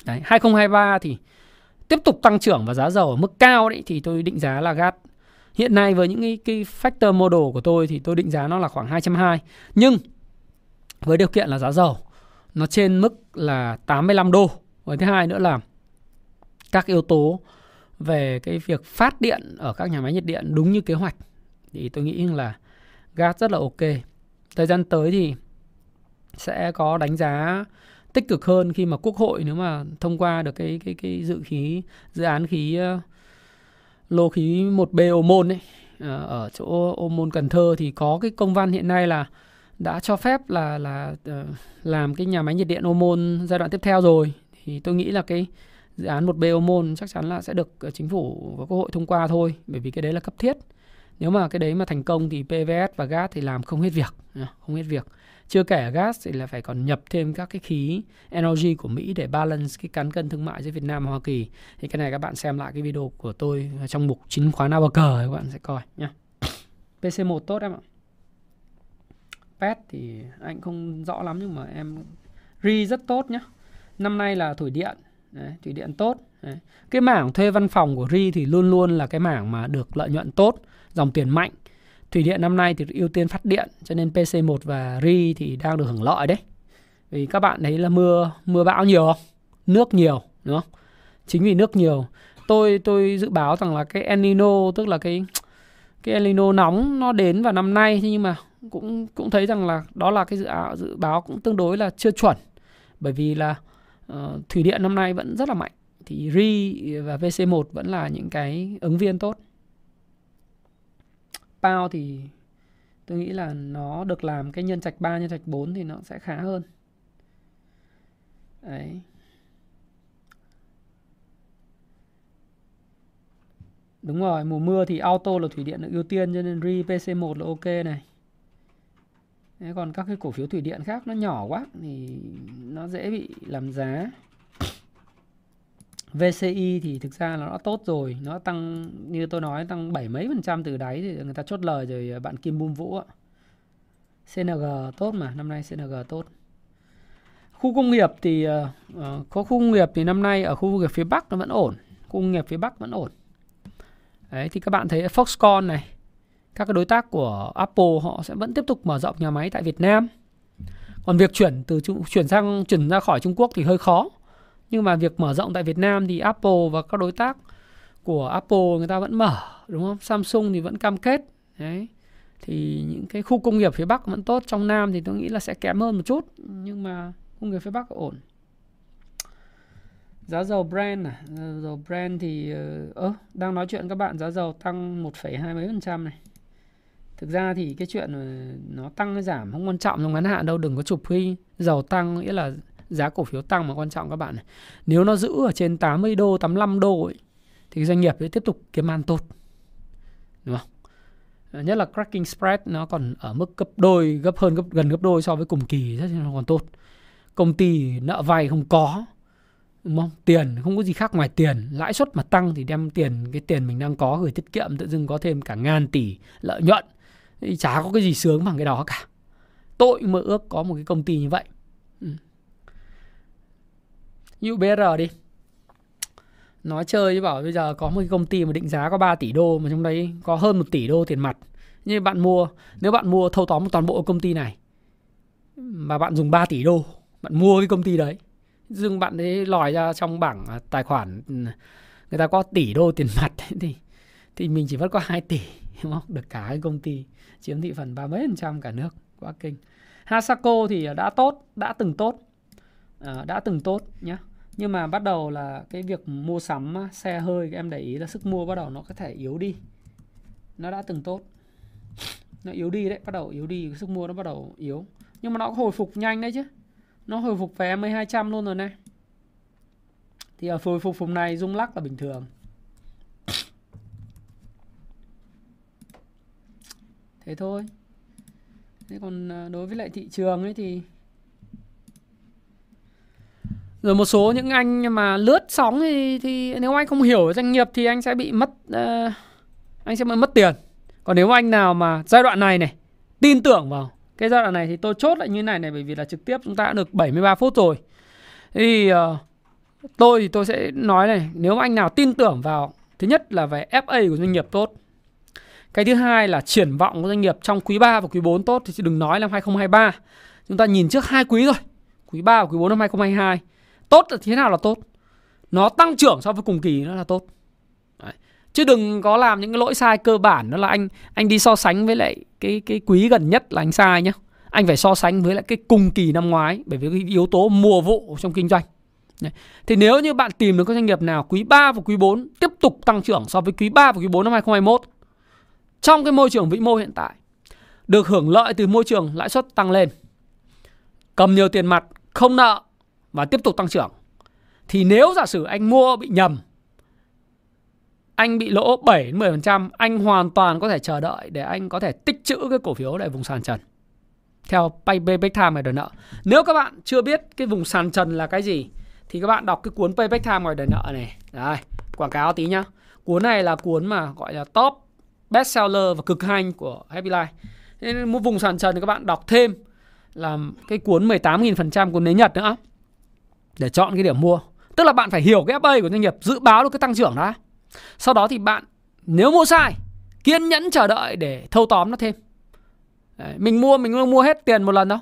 Đấy, 2023 thì tiếp tục tăng trưởng và giá dầu ở mức cao đấy thì tôi định giá là gas hiện nay với những cái, cái factor model của tôi thì tôi định giá nó là khoảng 220 nhưng với điều kiện là giá dầu nó trên mức là 85 đô và thứ hai nữa là các yếu tố về cái việc phát điện ở các nhà máy nhiệt điện đúng như kế hoạch thì tôi nghĩ là gas rất là ok. Thời gian tới thì sẽ có đánh giá tích cực hơn khi mà Quốc hội nếu mà thông qua được cái cái cái dự khí, dự án khí ờ, lô khí 1B Ô Môn ấy ờ, ở chỗ Ô Môn Cần Thơ thì có cái công văn hiện nay là đã cho phép là là ờ, làm cái nhà máy nhiệt điện Ô Môn giai đoạn tiếp theo rồi thì tôi nghĩ là cái dự án một BO môn chắc chắn là sẽ được ờ, chính phủ và quốc hội thông qua thôi, bởi vì cái đấy là cấp thiết. Nếu mà cái đấy mà thành công thì PVS và gas thì làm không hết việc không hết việc. Chưa kể gas thì là phải còn nhập thêm các cái khí energy của Mỹ để balance cái cán cân thương mại giữa Việt Nam và Hoa Kỳ. Thì cái này các bạn xem lại cái video của tôi trong mục chứng khoán ABG các bạn sẽ coi nhé PC1 tốt em ạ. PET thì anh không rõ lắm nhưng mà em RI rất tốt nhá. Năm nay là thổi điện Đấy, thủy điện tốt. Đấy. Cái mảng thuê văn phòng của RI thì luôn luôn là cái mảng mà được lợi nhuận tốt, dòng tiền mạnh. Thủy điện năm nay thì ưu tiên phát điện cho nên PC1 và RI thì đang được hưởng lợi đấy. Vì các bạn thấy là mưa mưa bão nhiều không? Nước nhiều, đúng không? Chính vì nước nhiều, tôi tôi dự báo rằng là cái El Nino tức là cái cái El Nino nóng nó đến vào năm nay nhưng mà cũng cũng thấy rằng là đó là cái dự dự báo cũng tương đối là chưa chuẩn bởi vì là uh, thủy điện năm nay vẫn rất là mạnh thì RI và VC1 vẫn là những cái ứng viên tốt. Pao thì tôi nghĩ là nó được làm cái nhân trạch 3 nhân trạch 4 thì nó sẽ khá hơn. Đấy. Đúng rồi, mùa mưa thì auto là thủy điện được ưu tiên cho nên RE PC1 là ok này. Thế còn các cái cổ phiếu thủy điện khác nó nhỏ quá thì nó dễ bị làm giá. VCI thì thực ra là nó tốt rồi, nó tăng như tôi nói tăng bảy mấy phần trăm từ đáy thì người ta chốt lời rồi à, bạn Kim Bum Vũ ạ. CNG tốt mà, năm nay CNG tốt. Khu công nghiệp thì uh, có khu công nghiệp thì năm nay ở khu công nghiệp phía Bắc nó vẫn ổn, khu công nghiệp phía Bắc vẫn ổn. Đấy thì các bạn thấy Foxconn này, các cái đối tác của Apple họ sẽ vẫn tiếp tục mở rộng nhà máy tại Việt Nam. Còn việc chuyển từ chuyển sang chuyển ra khỏi Trung Quốc thì hơi khó. Nhưng mà việc mở rộng tại Việt Nam thì Apple và các đối tác của Apple người ta vẫn mở đúng không? Samsung thì vẫn cam kết. Đấy. Thì những cái khu công nghiệp phía Bắc vẫn tốt, trong Nam thì tôi nghĩ là sẽ kém hơn một chút, nhưng mà công nghiệp phía Bắc ổn. Giá dầu Brent à, dầu Brent thì ờ, ơ uh, đang nói chuyện các bạn giá dầu tăng 1,2 mấy phần trăm này. Thực ra thì cái chuyện nó tăng hay giảm không quan trọng trong ngắn hạn đâu, đừng có chụp huy dầu tăng nghĩa là giá cổ phiếu tăng mà quan trọng các bạn này. Nếu nó giữ ở trên 80 đô, 85 đô ấy, thì doanh nghiệp sẽ tiếp tục kiếm ăn tốt. Đúng không? Ờ, nhất là cracking spread nó còn ở mức gấp đôi, gấp hơn gấp gần gấp đôi so với cùng kỳ rất là còn tốt. Công ty nợ vay không có, đúng không? Tiền không có gì khác ngoài tiền, lãi suất mà tăng thì đem tiền cái tiền mình đang có gửi tiết kiệm tự dưng có thêm cả ngàn tỷ lợi nhuận. Thì chả có cái gì sướng bằng cái đó cả. Tội mơ ước có một cái công ty như vậy. Ừ. Như BR đi Nói chơi chứ bảo bây giờ có một cái công ty mà định giá có 3 tỷ đô Mà trong đấy có hơn 1 tỷ đô tiền mặt như bạn mua, Nếu bạn mua thâu tóm toàn bộ công ty này, Mà bạn dùng 3 tỷ đô, Bạn mua cái công ty đấy, dưng bạn ấy lòi ra trong bảng à, tài khoản ừ, Người ta có tỷ đô tiền mặt Thì thì mình chỉ vẫn có 2 tỷ đúng? Được cả cái công ty Chiếm thị phần ba mấy phần trăm cả nước Quá kinh. Hasako thì đã tốt Đã từng tốt. À, Đã từng tốt nhé nhưng mà bắt đầu là cái việc mua sắm xe hơi em để ý là sức mua bắt đầu nó có thể yếu đi. Nó đã từng tốt. Nó yếu đi đấy bắt đầu yếu đi sức mua nó bắt đầu yếu. Nhưng mà nó hồi phục nhanh đấy chứ. Nó hồi phục về 1200 luôn rồi này. Thì ở hồi phục vùng này rung lắc là bình thường. Thế thôi. Thế còn ờ, đối với lại thị trường ấy thì rồi một số những anh mà lướt sóng thì, thì nếu anh không hiểu doanh nghiệp thì anh sẽ bị mất uh, anh sẽ bị mất tiền. Còn nếu anh nào mà giai đoạn này này tin tưởng vào cái giai đoạn này thì tôi chốt lại như này này bởi vì là trực tiếp chúng ta đã được 73 phút rồi. Thì uh, tôi thì tôi sẽ nói này nếu anh nào tin tưởng vào thứ nhất là về FA của doanh nghiệp tốt cái thứ hai là triển vọng của doanh nghiệp trong quý 3 và quý 4 tốt thì đừng nói năm 2023 chúng ta nhìn trước hai quý rồi quý 3 và quý 4 năm 2022 Tốt là thế nào là tốt? Nó tăng trưởng so với cùng kỳ nó là tốt. Đấy. Chứ đừng có làm những cái lỗi sai cơ bản, Đó là anh anh đi so sánh với lại cái cái quý gần nhất là anh sai nhá. Anh phải so sánh với lại cái cùng kỳ năm ngoái, Bởi vì cái yếu tố mùa vụ trong kinh doanh. Đấy. Thì nếu như bạn tìm được các doanh nghiệp nào quý 3 và quý 4 tiếp tục tăng trưởng so với quý 3 và quý 4 năm 2021 trong cái môi trường vĩ mô hiện tại được hưởng lợi từ môi trường lãi suất tăng lên cầm nhiều tiền mặt không nợ và tiếp tục tăng trưởng thì nếu giả sử anh mua bị nhầm anh bị lỗ 7 10%, anh hoàn toàn có thể chờ đợi để anh có thể tích trữ cái cổ phiếu tại vùng sàn trần. Theo Payback Time ngoài đời nợ. Nếu các bạn chưa biết cái vùng sàn trần là cái gì thì các bạn đọc cái cuốn Payback Time ngoài đời nợ này. Đây, quảng cáo tí nhá. Cuốn này là cuốn mà gọi là top bestseller và cực hành của Happy Life. Nên một vùng sàn trần thì các bạn đọc thêm là cái cuốn 18.000% cuốn nến Nhật nữa để chọn cái điểm mua. Tức là bạn phải hiểu cái FA của doanh nghiệp, dự báo được cái tăng trưởng đó. Sau đó thì bạn nếu mua sai, kiên nhẫn chờ đợi để thâu tóm nó thêm. Đấy, mình mua mình không mua hết tiền một lần đâu.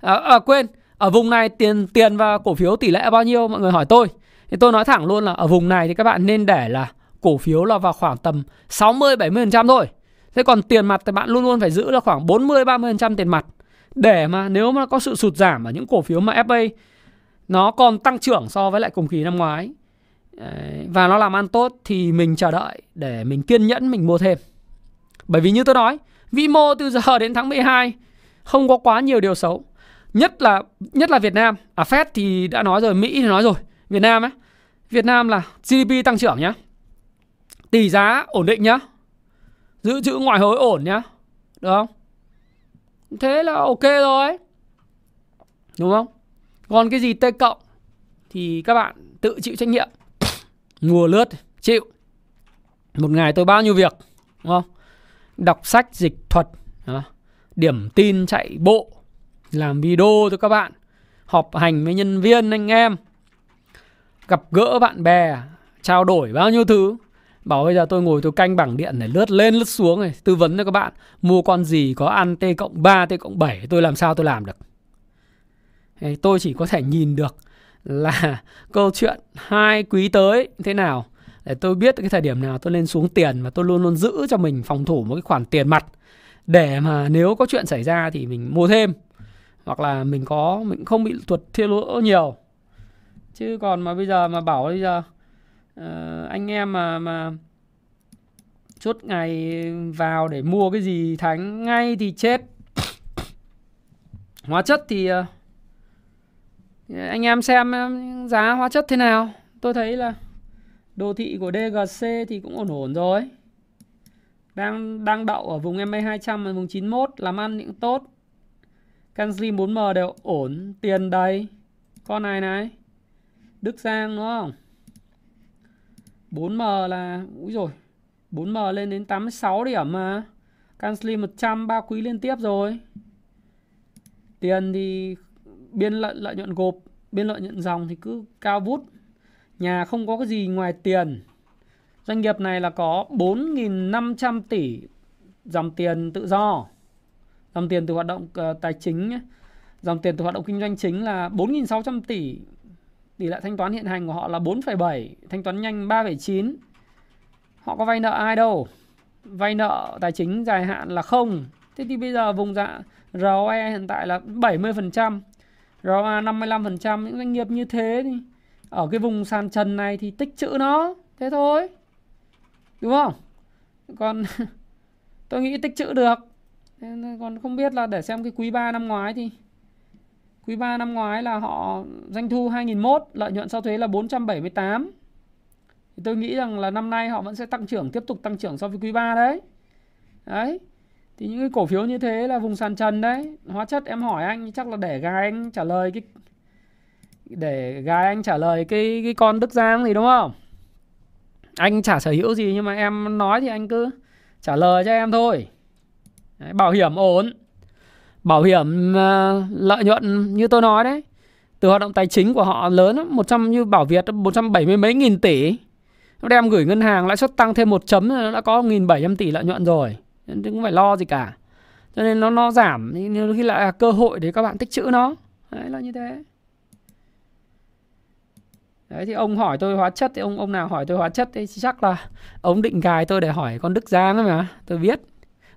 À, à, quên, ở vùng này tiền tiền và cổ phiếu tỷ lệ bao nhiêu mọi người hỏi tôi. Thì tôi nói thẳng luôn là ở vùng này thì các bạn nên để là cổ phiếu là vào khoảng tầm 60 70% thôi. Thế còn tiền mặt thì bạn luôn luôn phải giữ là khoảng 40 30% tiền mặt để mà nếu mà có sự sụt giảm ở những cổ phiếu mà FA nó còn tăng trưởng so với lại cùng kỳ năm ngoái và nó làm ăn tốt thì mình chờ đợi để mình kiên nhẫn mình mua thêm. Bởi vì như tôi nói, vĩ mô từ giờ đến tháng 12 không có quá nhiều điều xấu. Nhất là nhất là Việt Nam. À Fed thì đã nói rồi, Mỹ thì nói rồi. Việt Nam ấy, Việt Nam là GDP tăng trưởng nhá. Tỷ giá ổn định nhá. Giữ chữ ngoại hối ổn nhá. Được không? Thế là ok rồi. Đúng không? Còn cái gì T cộng thì các bạn tự chịu trách nhiệm. Mua lướt chịu. Một ngày tôi bao nhiêu việc, đúng không? Đọc sách dịch thuật, điểm tin chạy bộ, làm video cho các bạn, họp hành với nhân viên anh em, gặp gỡ bạn bè, trao đổi bao nhiêu thứ. Bảo bây giờ tôi ngồi tôi canh bảng điện này lướt lên lướt xuống này Tư vấn cho các bạn. Mua con gì có ăn T cộng 3, T cộng 7 Tôi làm sao tôi làm được? Tôi chỉ có thể nhìn được là câu chuyện hai quý tới thế nào. Để tôi biết cái thời điểm nào tôi lên xuống tiền và tôi luôn luôn giữ cho mình phòng thủ một cái khoản tiền mặt. Để mà nếu có chuyện xảy ra thì mình mua thêm. Hoặc là mình có mình không bị tuột thua lỗ nhiều. Chứ còn mà bây giờ mà bảo bây giờ uh, anh em mà mà chốt ngày vào để mua cái gì thánh ngay thì chết. Hóa chất thì uh, anh em xem ờ, giá hóa chất thế nào. Tôi thấy là đồ thị của DGC thì cũng ổn ổn rồi. Đang đang đậu ở vùng MA 200 và vùng 91 làm ăn cũng tốt. Canxi 4M đều ổn tiền đầy. Con này này Đức Giang đúng không? 4M là úi rồi 4M lên đến 86 điểm mà. Canxi 100 ba quý liên tiếp rồi. Tiền thì biên lợi lợi nhuận gộp biên lợi nhuận dòng thì cứ cao vút. Nhà không có cái gì ngoài tiền. Doanh nghiệp này là có 4.500 tỷ dòng tiền tự do. Dòng tiền từ hoạt động uh, tài chính dòng tiền từ hoạt động kinh doanh chính là 4.600 tỷ tỷ lệ thanh toán hiện hành của họ là 4,7 thanh toán nhanh 3,9 họ có vay nợ ai đâu? Vay nợ tài chính dài hạn là không. Thế thì bây giờ vùng dạ ROE hiện tại là 70% ROA 55% những doanh nghiệp như thế thì ở cái vùng sàn trần này thì tích trữ nó thế thôi. Đúng không? Còn tôi nghĩ tích trữ được. Còn không biết là để xem cái quý 3 năm ngoái thì quý 3 năm ngoái là họ doanh thu 2001 lợi nhuận sau thuế là 478 thì tôi nghĩ rằng là năm nay họ vẫn sẽ tăng trưởng tiếp tục tăng trưởng so với quý 3 đấy. Đấy. Thì những cái cổ phiếu như thế là vùng sàn trần đấy. Hóa chất em hỏi anh chắc là để gài anh trả lời cái để gài anh trả lời cái cái con Đức Giang gì đúng không? Anh chả sở hữu gì nhưng mà em nói thì anh cứ trả lời cho em thôi. Đấy, bảo hiểm ổn bảo hiểm ờ, lợi nhuận như tôi nói đấy. Từ hoạt động tài chính của họ lớn lắm, 100 như Bảo Việt 170 mấy nghìn tỷ. Nó đem gửi ngân hàng lãi suất tăng thêm một chấm nó đã có 1.700 tỷ lợi nhuận rồi. Chứ không phải lo gì cả. Cho nên nó nó giảm nhưng khi lại là cơ hội để các bạn tích trữ nó. Đấy là như thế. Đấy thì ông hỏi tôi hóa chất thì ông ông nào hỏi tôi hóa chất thì chắc là ông định gài tôi để hỏi con Đức Giang ấy mà tôi biết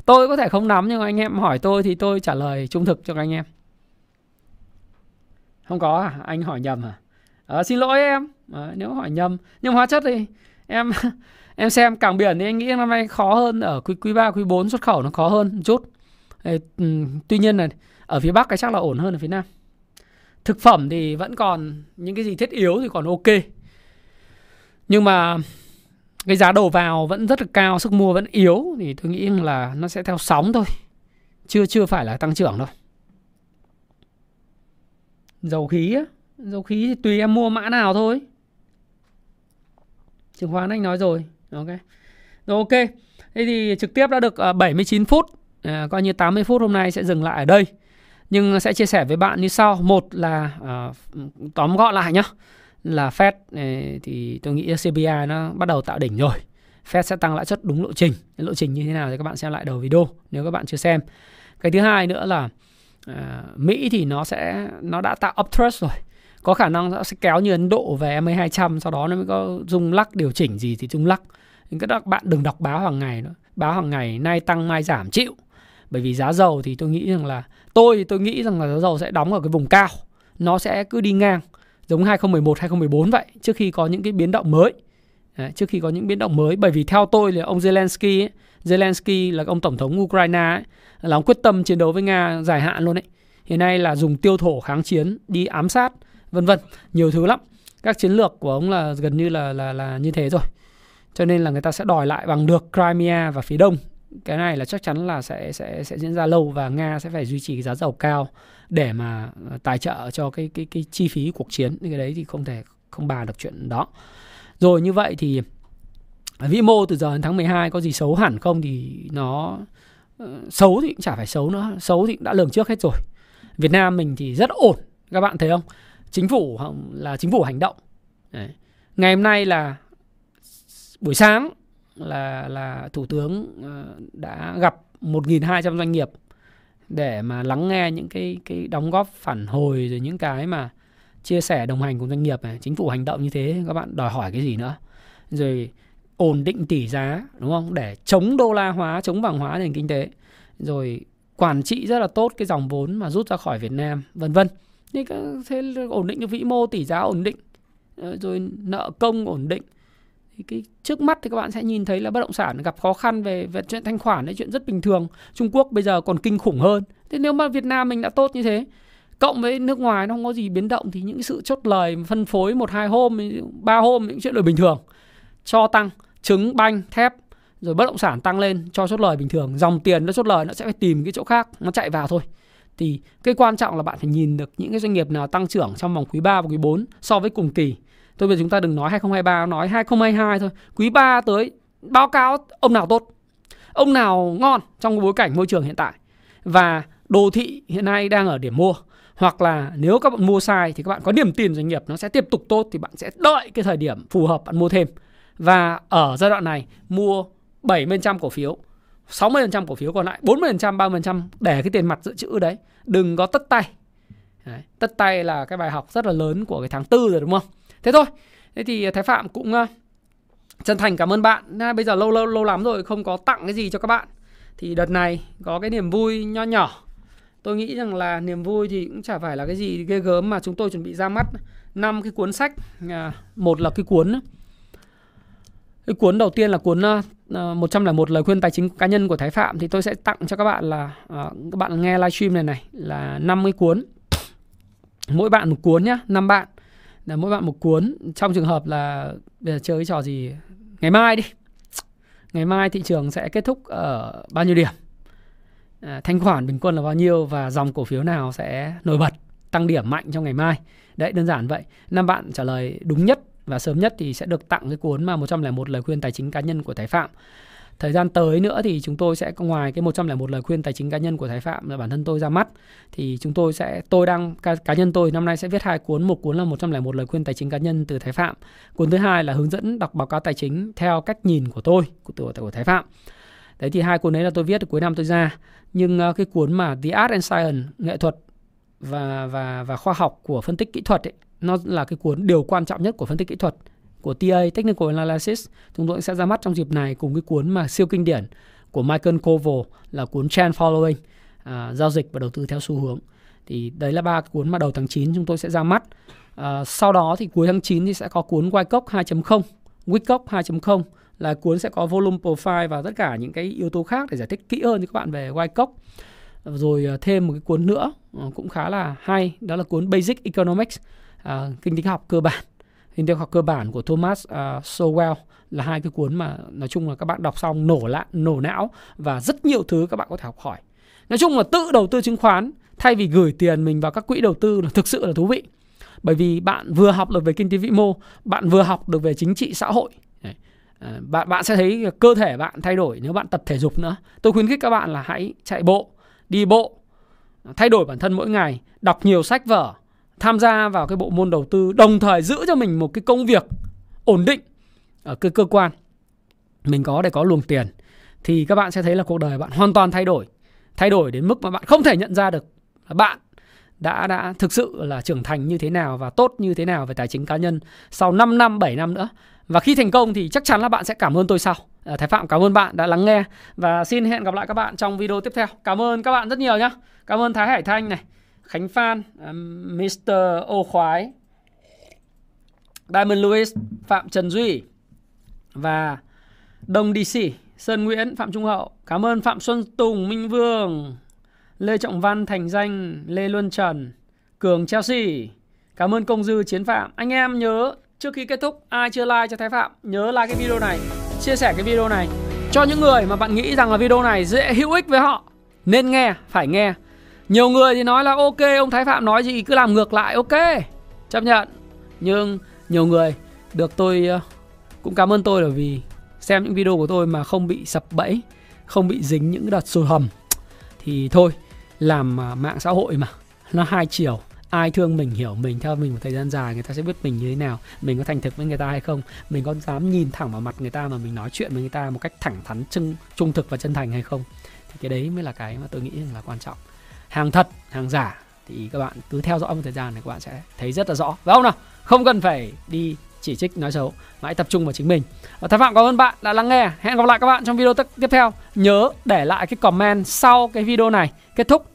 tôi có thể không nắm nhưng anh em hỏi tôi thì tôi trả lời trung thực cho các anh em không có à anh hỏi nhầm à, à xin lỗi em à, nếu hỏi nhầm nhưng hóa chất thì em em xem cảng biển thì anh nghĩ năm nay khó hơn ở quý quý 3, quý 4 xuất khẩu nó khó hơn một chút. Ê, ừ, tuy nhiên là ở phía Bắc cái chắc là ổn hơn ở phía Nam. Thực phẩm thì vẫn còn những cái gì thiết yếu thì còn ok. Nhưng mà cái giá đầu vào vẫn rất là cao, sức mua vẫn yếu thì tôi nghĩ là nó sẽ theo sóng thôi. Chưa chưa phải là tăng trưởng đâu. Dầu khí á, dầu khí thì tùy em mua mã nào thôi. Chứng khoán anh nói rồi, ok rồi ok thế thì trực tiếp đã được 79 ờ, phút à, coi như 80 phút hôm nay sẽ dừng lại ở đây nhưng sẽ chia sẻ với bạn như sau một là à, tóm gọn lại nhá là Fed ờ, thì tôi nghĩ CPI nó bắt đầu tạo đỉnh rồi. Fed sẽ tăng lãi suất đúng lộ trình. Lộ trình như thế nào thì các bạn xem lại đầu video nếu các bạn chưa xem. Cái thứ hai nữa là uh, Mỹ thì nó sẽ nó đã tạo uptrust rồi. Có khả năng nó sẽ kéo như Ấn Độ về MA 200 sau đó nó mới có rung lắc điều chỉnh gì thì rung lắc. Các bạn đừng đọc báo hàng ngày nữa. Báo hàng ngày nay tăng mai giảm chịu. Bởi vì giá dầu thì tôi nghĩ rằng là tôi tôi nghĩ rằng là giá dầu sẽ đóng ở cái vùng cao. Nó sẽ cứ đi ngang giống 2011 2014 vậy trước khi có những cái biến động mới. Đấy, trước khi có những biến động mới bởi vì theo tôi là ông Zelensky ấy, Zelensky là ông tổng thống Ukraine ấy, là ông quyết tâm chiến đấu với Nga dài hạn luôn đấy hiện nay là dùng tiêu thổ kháng chiến đi ám sát vân vân nhiều thứ lắm. Các chiến lược của ông là gần như là là là như thế rồi. Cho nên là người ta sẽ đòi lại bằng được Crimea và phía đông. Cái này là chắc chắn là sẽ sẽ sẽ diễn ra lâu và nga sẽ phải duy trì giá dầu cao để mà ờ, tài trợ cho cái cái cái chi phí cuộc chiến, cái đấy thì không thể không bàn được chuyện đó. Rồi như vậy thì vĩ mô từ giờ đến tháng 12 có gì xấu hẳn không thì nó ờ, xấu thì cũng chả phải xấu nữa, xấu thì cũng đã lường trước hết rồi. Việt Nam mình thì rất ổn, các bạn thấy không? Chính phủ là chính phủ hành động. Đấy. ngày hôm nay là buổi sáng là là thủ tướng ờ, đã gặp 1.200 doanh nghiệp để mà lắng nghe những cái cái đóng góp phản hồi rồi những cái mà chia sẻ đồng hành cùng doanh nghiệp này. Chính phủ hành động như thế các bạn đòi hỏi cái gì nữa? Rồi ổn định tỷ giá đúng không? Để chống đô la hóa chống vàng hóa nền kinh tế. Rồi quản trị rất là tốt cái dòng vốn mà rút ra khỏi Việt Nam vân vân. Thế, thế ổn định được vĩ mô tỷ giá ổn định. Ờ, rồi nợ công ổn định thì cái trước mắt thì các bạn sẽ nhìn thấy là bất động sản gặp khó khăn về, về chuyện thanh khoản đấy chuyện rất bình thường. Trung Quốc bây giờ còn kinh khủng hơn. Thế nếu mà Việt Nam mình đã tốt như thế cộng với nước ngoài nó không có gì biến động thì những sự chốt lời phân phối một hai hôm ba hôm những chuyện lời bình thường. Cho tăng trứng banh thép rồi bất động sản tăng lên cho chốt lời bình thường. Dòng tiền nó chốt lời nó sẽ phải tìm cái chỗ khác nó chạy vào thôi. Thì cái quan trọng là bạn phải nhìn được những cái doanh nghiệp nào tăng trưởng trong vòng quý 3 và quý 4 so với cùng kỳ. Thôi bây giờ chúng ta đừng nói 2023 nói 2022 thôi. Quý 3 tới báo cáo ông nào tốt, ông nào ngon trong bối cảnh môi trường hiện tại? Và đồ thị hiện nay đang ở điểm mua. Hoặc là nếu các bạn mua sai thì các bạn có niềm tin doanh nghiệp nó sẽ tiếp tục tốt thì bạn sẽ đợi cái thời điểm phù hợp bạn mua thêm. Và ở giai đoạn này mua 70% cổ phiếu 60% cổ phiếu còn lại 40% 30% để cái tiền mặt dự trữ đấy. Đừng có tất tay. Đấy, tất tay là cái bài học rất là lớn của cái tháng tư rồi đúng không? Thế thôi. Thế thì à, thái phạm cũng à, chân thành cảm ơn bạn. Bây giờ lâu lâu lâu lắm rồi không có tặng cái gì cho các bạn. Thì đợt này có cái niềm vui nho nhỏ. Tôi nghĩ rằng là niềm vui thì cũng chả phải là cái gì ghê gớm mà chúng tôi chuẩn bị ra mắt năm cái cuốn sách à, một là cái cuốn cái cuốn đầu tiên là cuốn uh, 101 lời khuyên tài chính cá nhân của Thái Phạm. Thì tôi sẽ tặng cho các bạn là uh, các bạn nghe livestream này này là 50 cuốn. Mỗi bạn một cuốn nhá, 5 bạn là mỗi bạn một cuốn. Trong trường hợp là bây giờ chơi cái trò gì ngày mai đi. Ngày mai thị trường sẽ kết thúc ở bao nhiêu điểm? À, thanh khoản bình quân là bao nhiêu và dòng cổ phiếu nào sẽ nổi bật tăng điểm mạnh trong ngày mai? Đấy đơn giản vậy. Năm bạn trả lời đúng nhất và sớm nhất thì sẽ được tặng cái cuốn mà 101 lời khuyên tài chính cá nhân của Thái Phạm. Thời gian tới nữa thì chúng tôi sẽ ngoài cái 101 lời khuyên tài chính cá nhân của Thái Phạm là bản thân tôi ra mắt thì chúng tôi sẽ tôi đang cá, cá nhân tôi năm nay sẽ viết hai cuốn, một cuốn là 101 lời khuyên tài chính cá nhân từ Thái Phạm. Cuốn thứ hai là hướng dẫn đọc báo cáo tài chính theo cách nhìn của tôi của của, của Thái Phạm. Đấy thì hai cuốn đấy là tôi viết cuối năm tôi ra. Nhưng uh, cái cuốn mà The Art and Science nghệ thuật và và và khoa học của phân tích kỹ thuật ấy, nó là cái cuốn điều quan trọng nhất của phân tích kỹ thuật của TA Technical Analysis. Chúng tôi sẽ ra mắt trong dịp này cùng cái cuốn mà siêu kinh điển của Michael Koval là cuốn Trend Following à, giao dịch và đầu tư theo xu hướng. Thì đấy là ba cuốn mà đầu tháng 9 chúng tôi sẽ ra mắt. À, sau đó thì cuối tháng 9 thì sẽ có cuốn Wyckoff 2.0 Wyckoff 2.0 là cuốn sẽ có volume profile và tất cả những cái yếu tố khác để giải thích kỹ hơn cho các bạn về Wyckoff rồi à, thêm một cái cuốn nữa à, cũng khá là hay đó là cuốn Basic Economics à, kinh tế học cơ bản kinh tế học cơ bản của Thomas uh, Sowell là hai cái cuốn mà nói chung là các bạn đọc xong nổ lạ nổ não và rất nhiều thứ các bạn có thể học hỏi. Nói chung là tự đầu tư chứng khoán thay vì gửi tiền mình vào các quỹ đầu tư là thực sự là thú vị. Bởi vì bạn vừa học được về kinh tế vĩ mô bạn vừa học được về chính trị xã hội. À, bạn bạn sẽ thấy cơ thể bạn thay đổi nếu bạn tập thể dục nữa. Tôi khuyến khích các bạn là hãy chạy bộ đi bộ thay đổi bản thân mỗi ngày đọc nhiều sách vở tham gia vào cái bộ môn đầu tư đồng thời giữ cho mình một cái công việc ổn định ở cái cơ quan mình có để có luồng tiền thì các bạn sẽ thấy là cuộc đời bạn hoàn toàn thay đổi thay đổi đến mức mà bạn không thể nhận ra được là bạn đã đã thực sự là trưởng thành như thế nào và tốt như thế nào về tài chính cá nhân sau 5 năm 7 năm nữa. Và khi thành công thì chắc chắn là bạn sẽ cảm ơn tôi sau. À, Thái Phạm cảm ơn bạn đã lắng nghe và xin hẹn gặp lại các bạn trong video tiếp theo. Cảm ơn các bạn rất nhiều nhé cảm ơn Thái Hải Thanh này. Khánh Phan, à, Mr. Ô Khoái, Diamond Lewis, Phạm Trần Duy và Đông DC, Sơn Nguyễn, Phạm Trung Hậu. Cảm ơn Phạm Xuân Tùng, Minh Vương, Lê Trọng Văn, Thành Danh, Lê Luân Trần, Cường Chelsea. Cảm ơn Công Dư Chiến Phạm. Anh em nhớ trước khi kết thúc ai chưa like cho Thái Phạm nhớ like cái video này chia sẻ cái video này cho những người mà bạn nghĩ rằng là video này dễ hữu ích với họ nên nghe phải nghe nhiều người thì nói là ok ông thái phạm nói gì cứ làm ngược lại ok chấp nhận. Nhưng nhiều người được tôi ờ, cũng cảm ơn tôi là vì xem những video của tôi mà không bị sập bẫy không bị dính những đợt sôi hầm. Thì thôi làm ờ, mạng xã hội mà. Nó hai chiều ai thương mình hiểu mình theo mình một thời gian dài người ta sẽ biết mình như thế nào mình có thành thực với người ta hay không mình có dám nhìn thẳng vào mặt người ta mà mình nói chuyện với người ta một cách thẳng thắn trung, trung thực và chân thành hay không. Thì cái đấy mới là cái mà tôi nghĩ là quan trọng hàng thật hàng giả. Thì các bạn cứ theo dõi một thời gian này các bạn sẽ thấy rất là rõ. Phải không nào? Không cần phải đi chỉ trích nói xấu. Mà hãy tập trung vào chính mình. Và thái phạm cảm ơn bạn đã lắng nghe. Hẹn gặp lại các bạn trong video tiếp theo. Nhớ để lại cái comment sau cái video này kết thúc.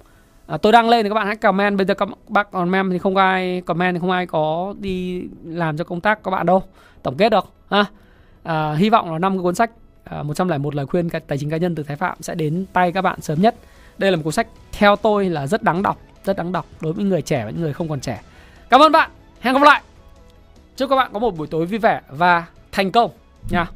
À, tôi đăng lên thì các bạn hãy comment. Bây giờ các bác comment thì không ai comment thì không ai có đi làm cho công tác các bạn đâu. Tổng kết được ha? À, hy vọng là năm cuốn sách à, 101 lời khuyên tài chính cá nhân từ Thái Phạm sẽ đến tay các bạn sớm nhất đây là một cuốn sách theo tôi là rất đáng đọc, rất đáng đọc đối với người trẻ và những người không còn trẻ. Cảm ơn bạn. Hẹn gặp lại. Chúc các bạn có một buổi tối vui vẻ và thành công nha.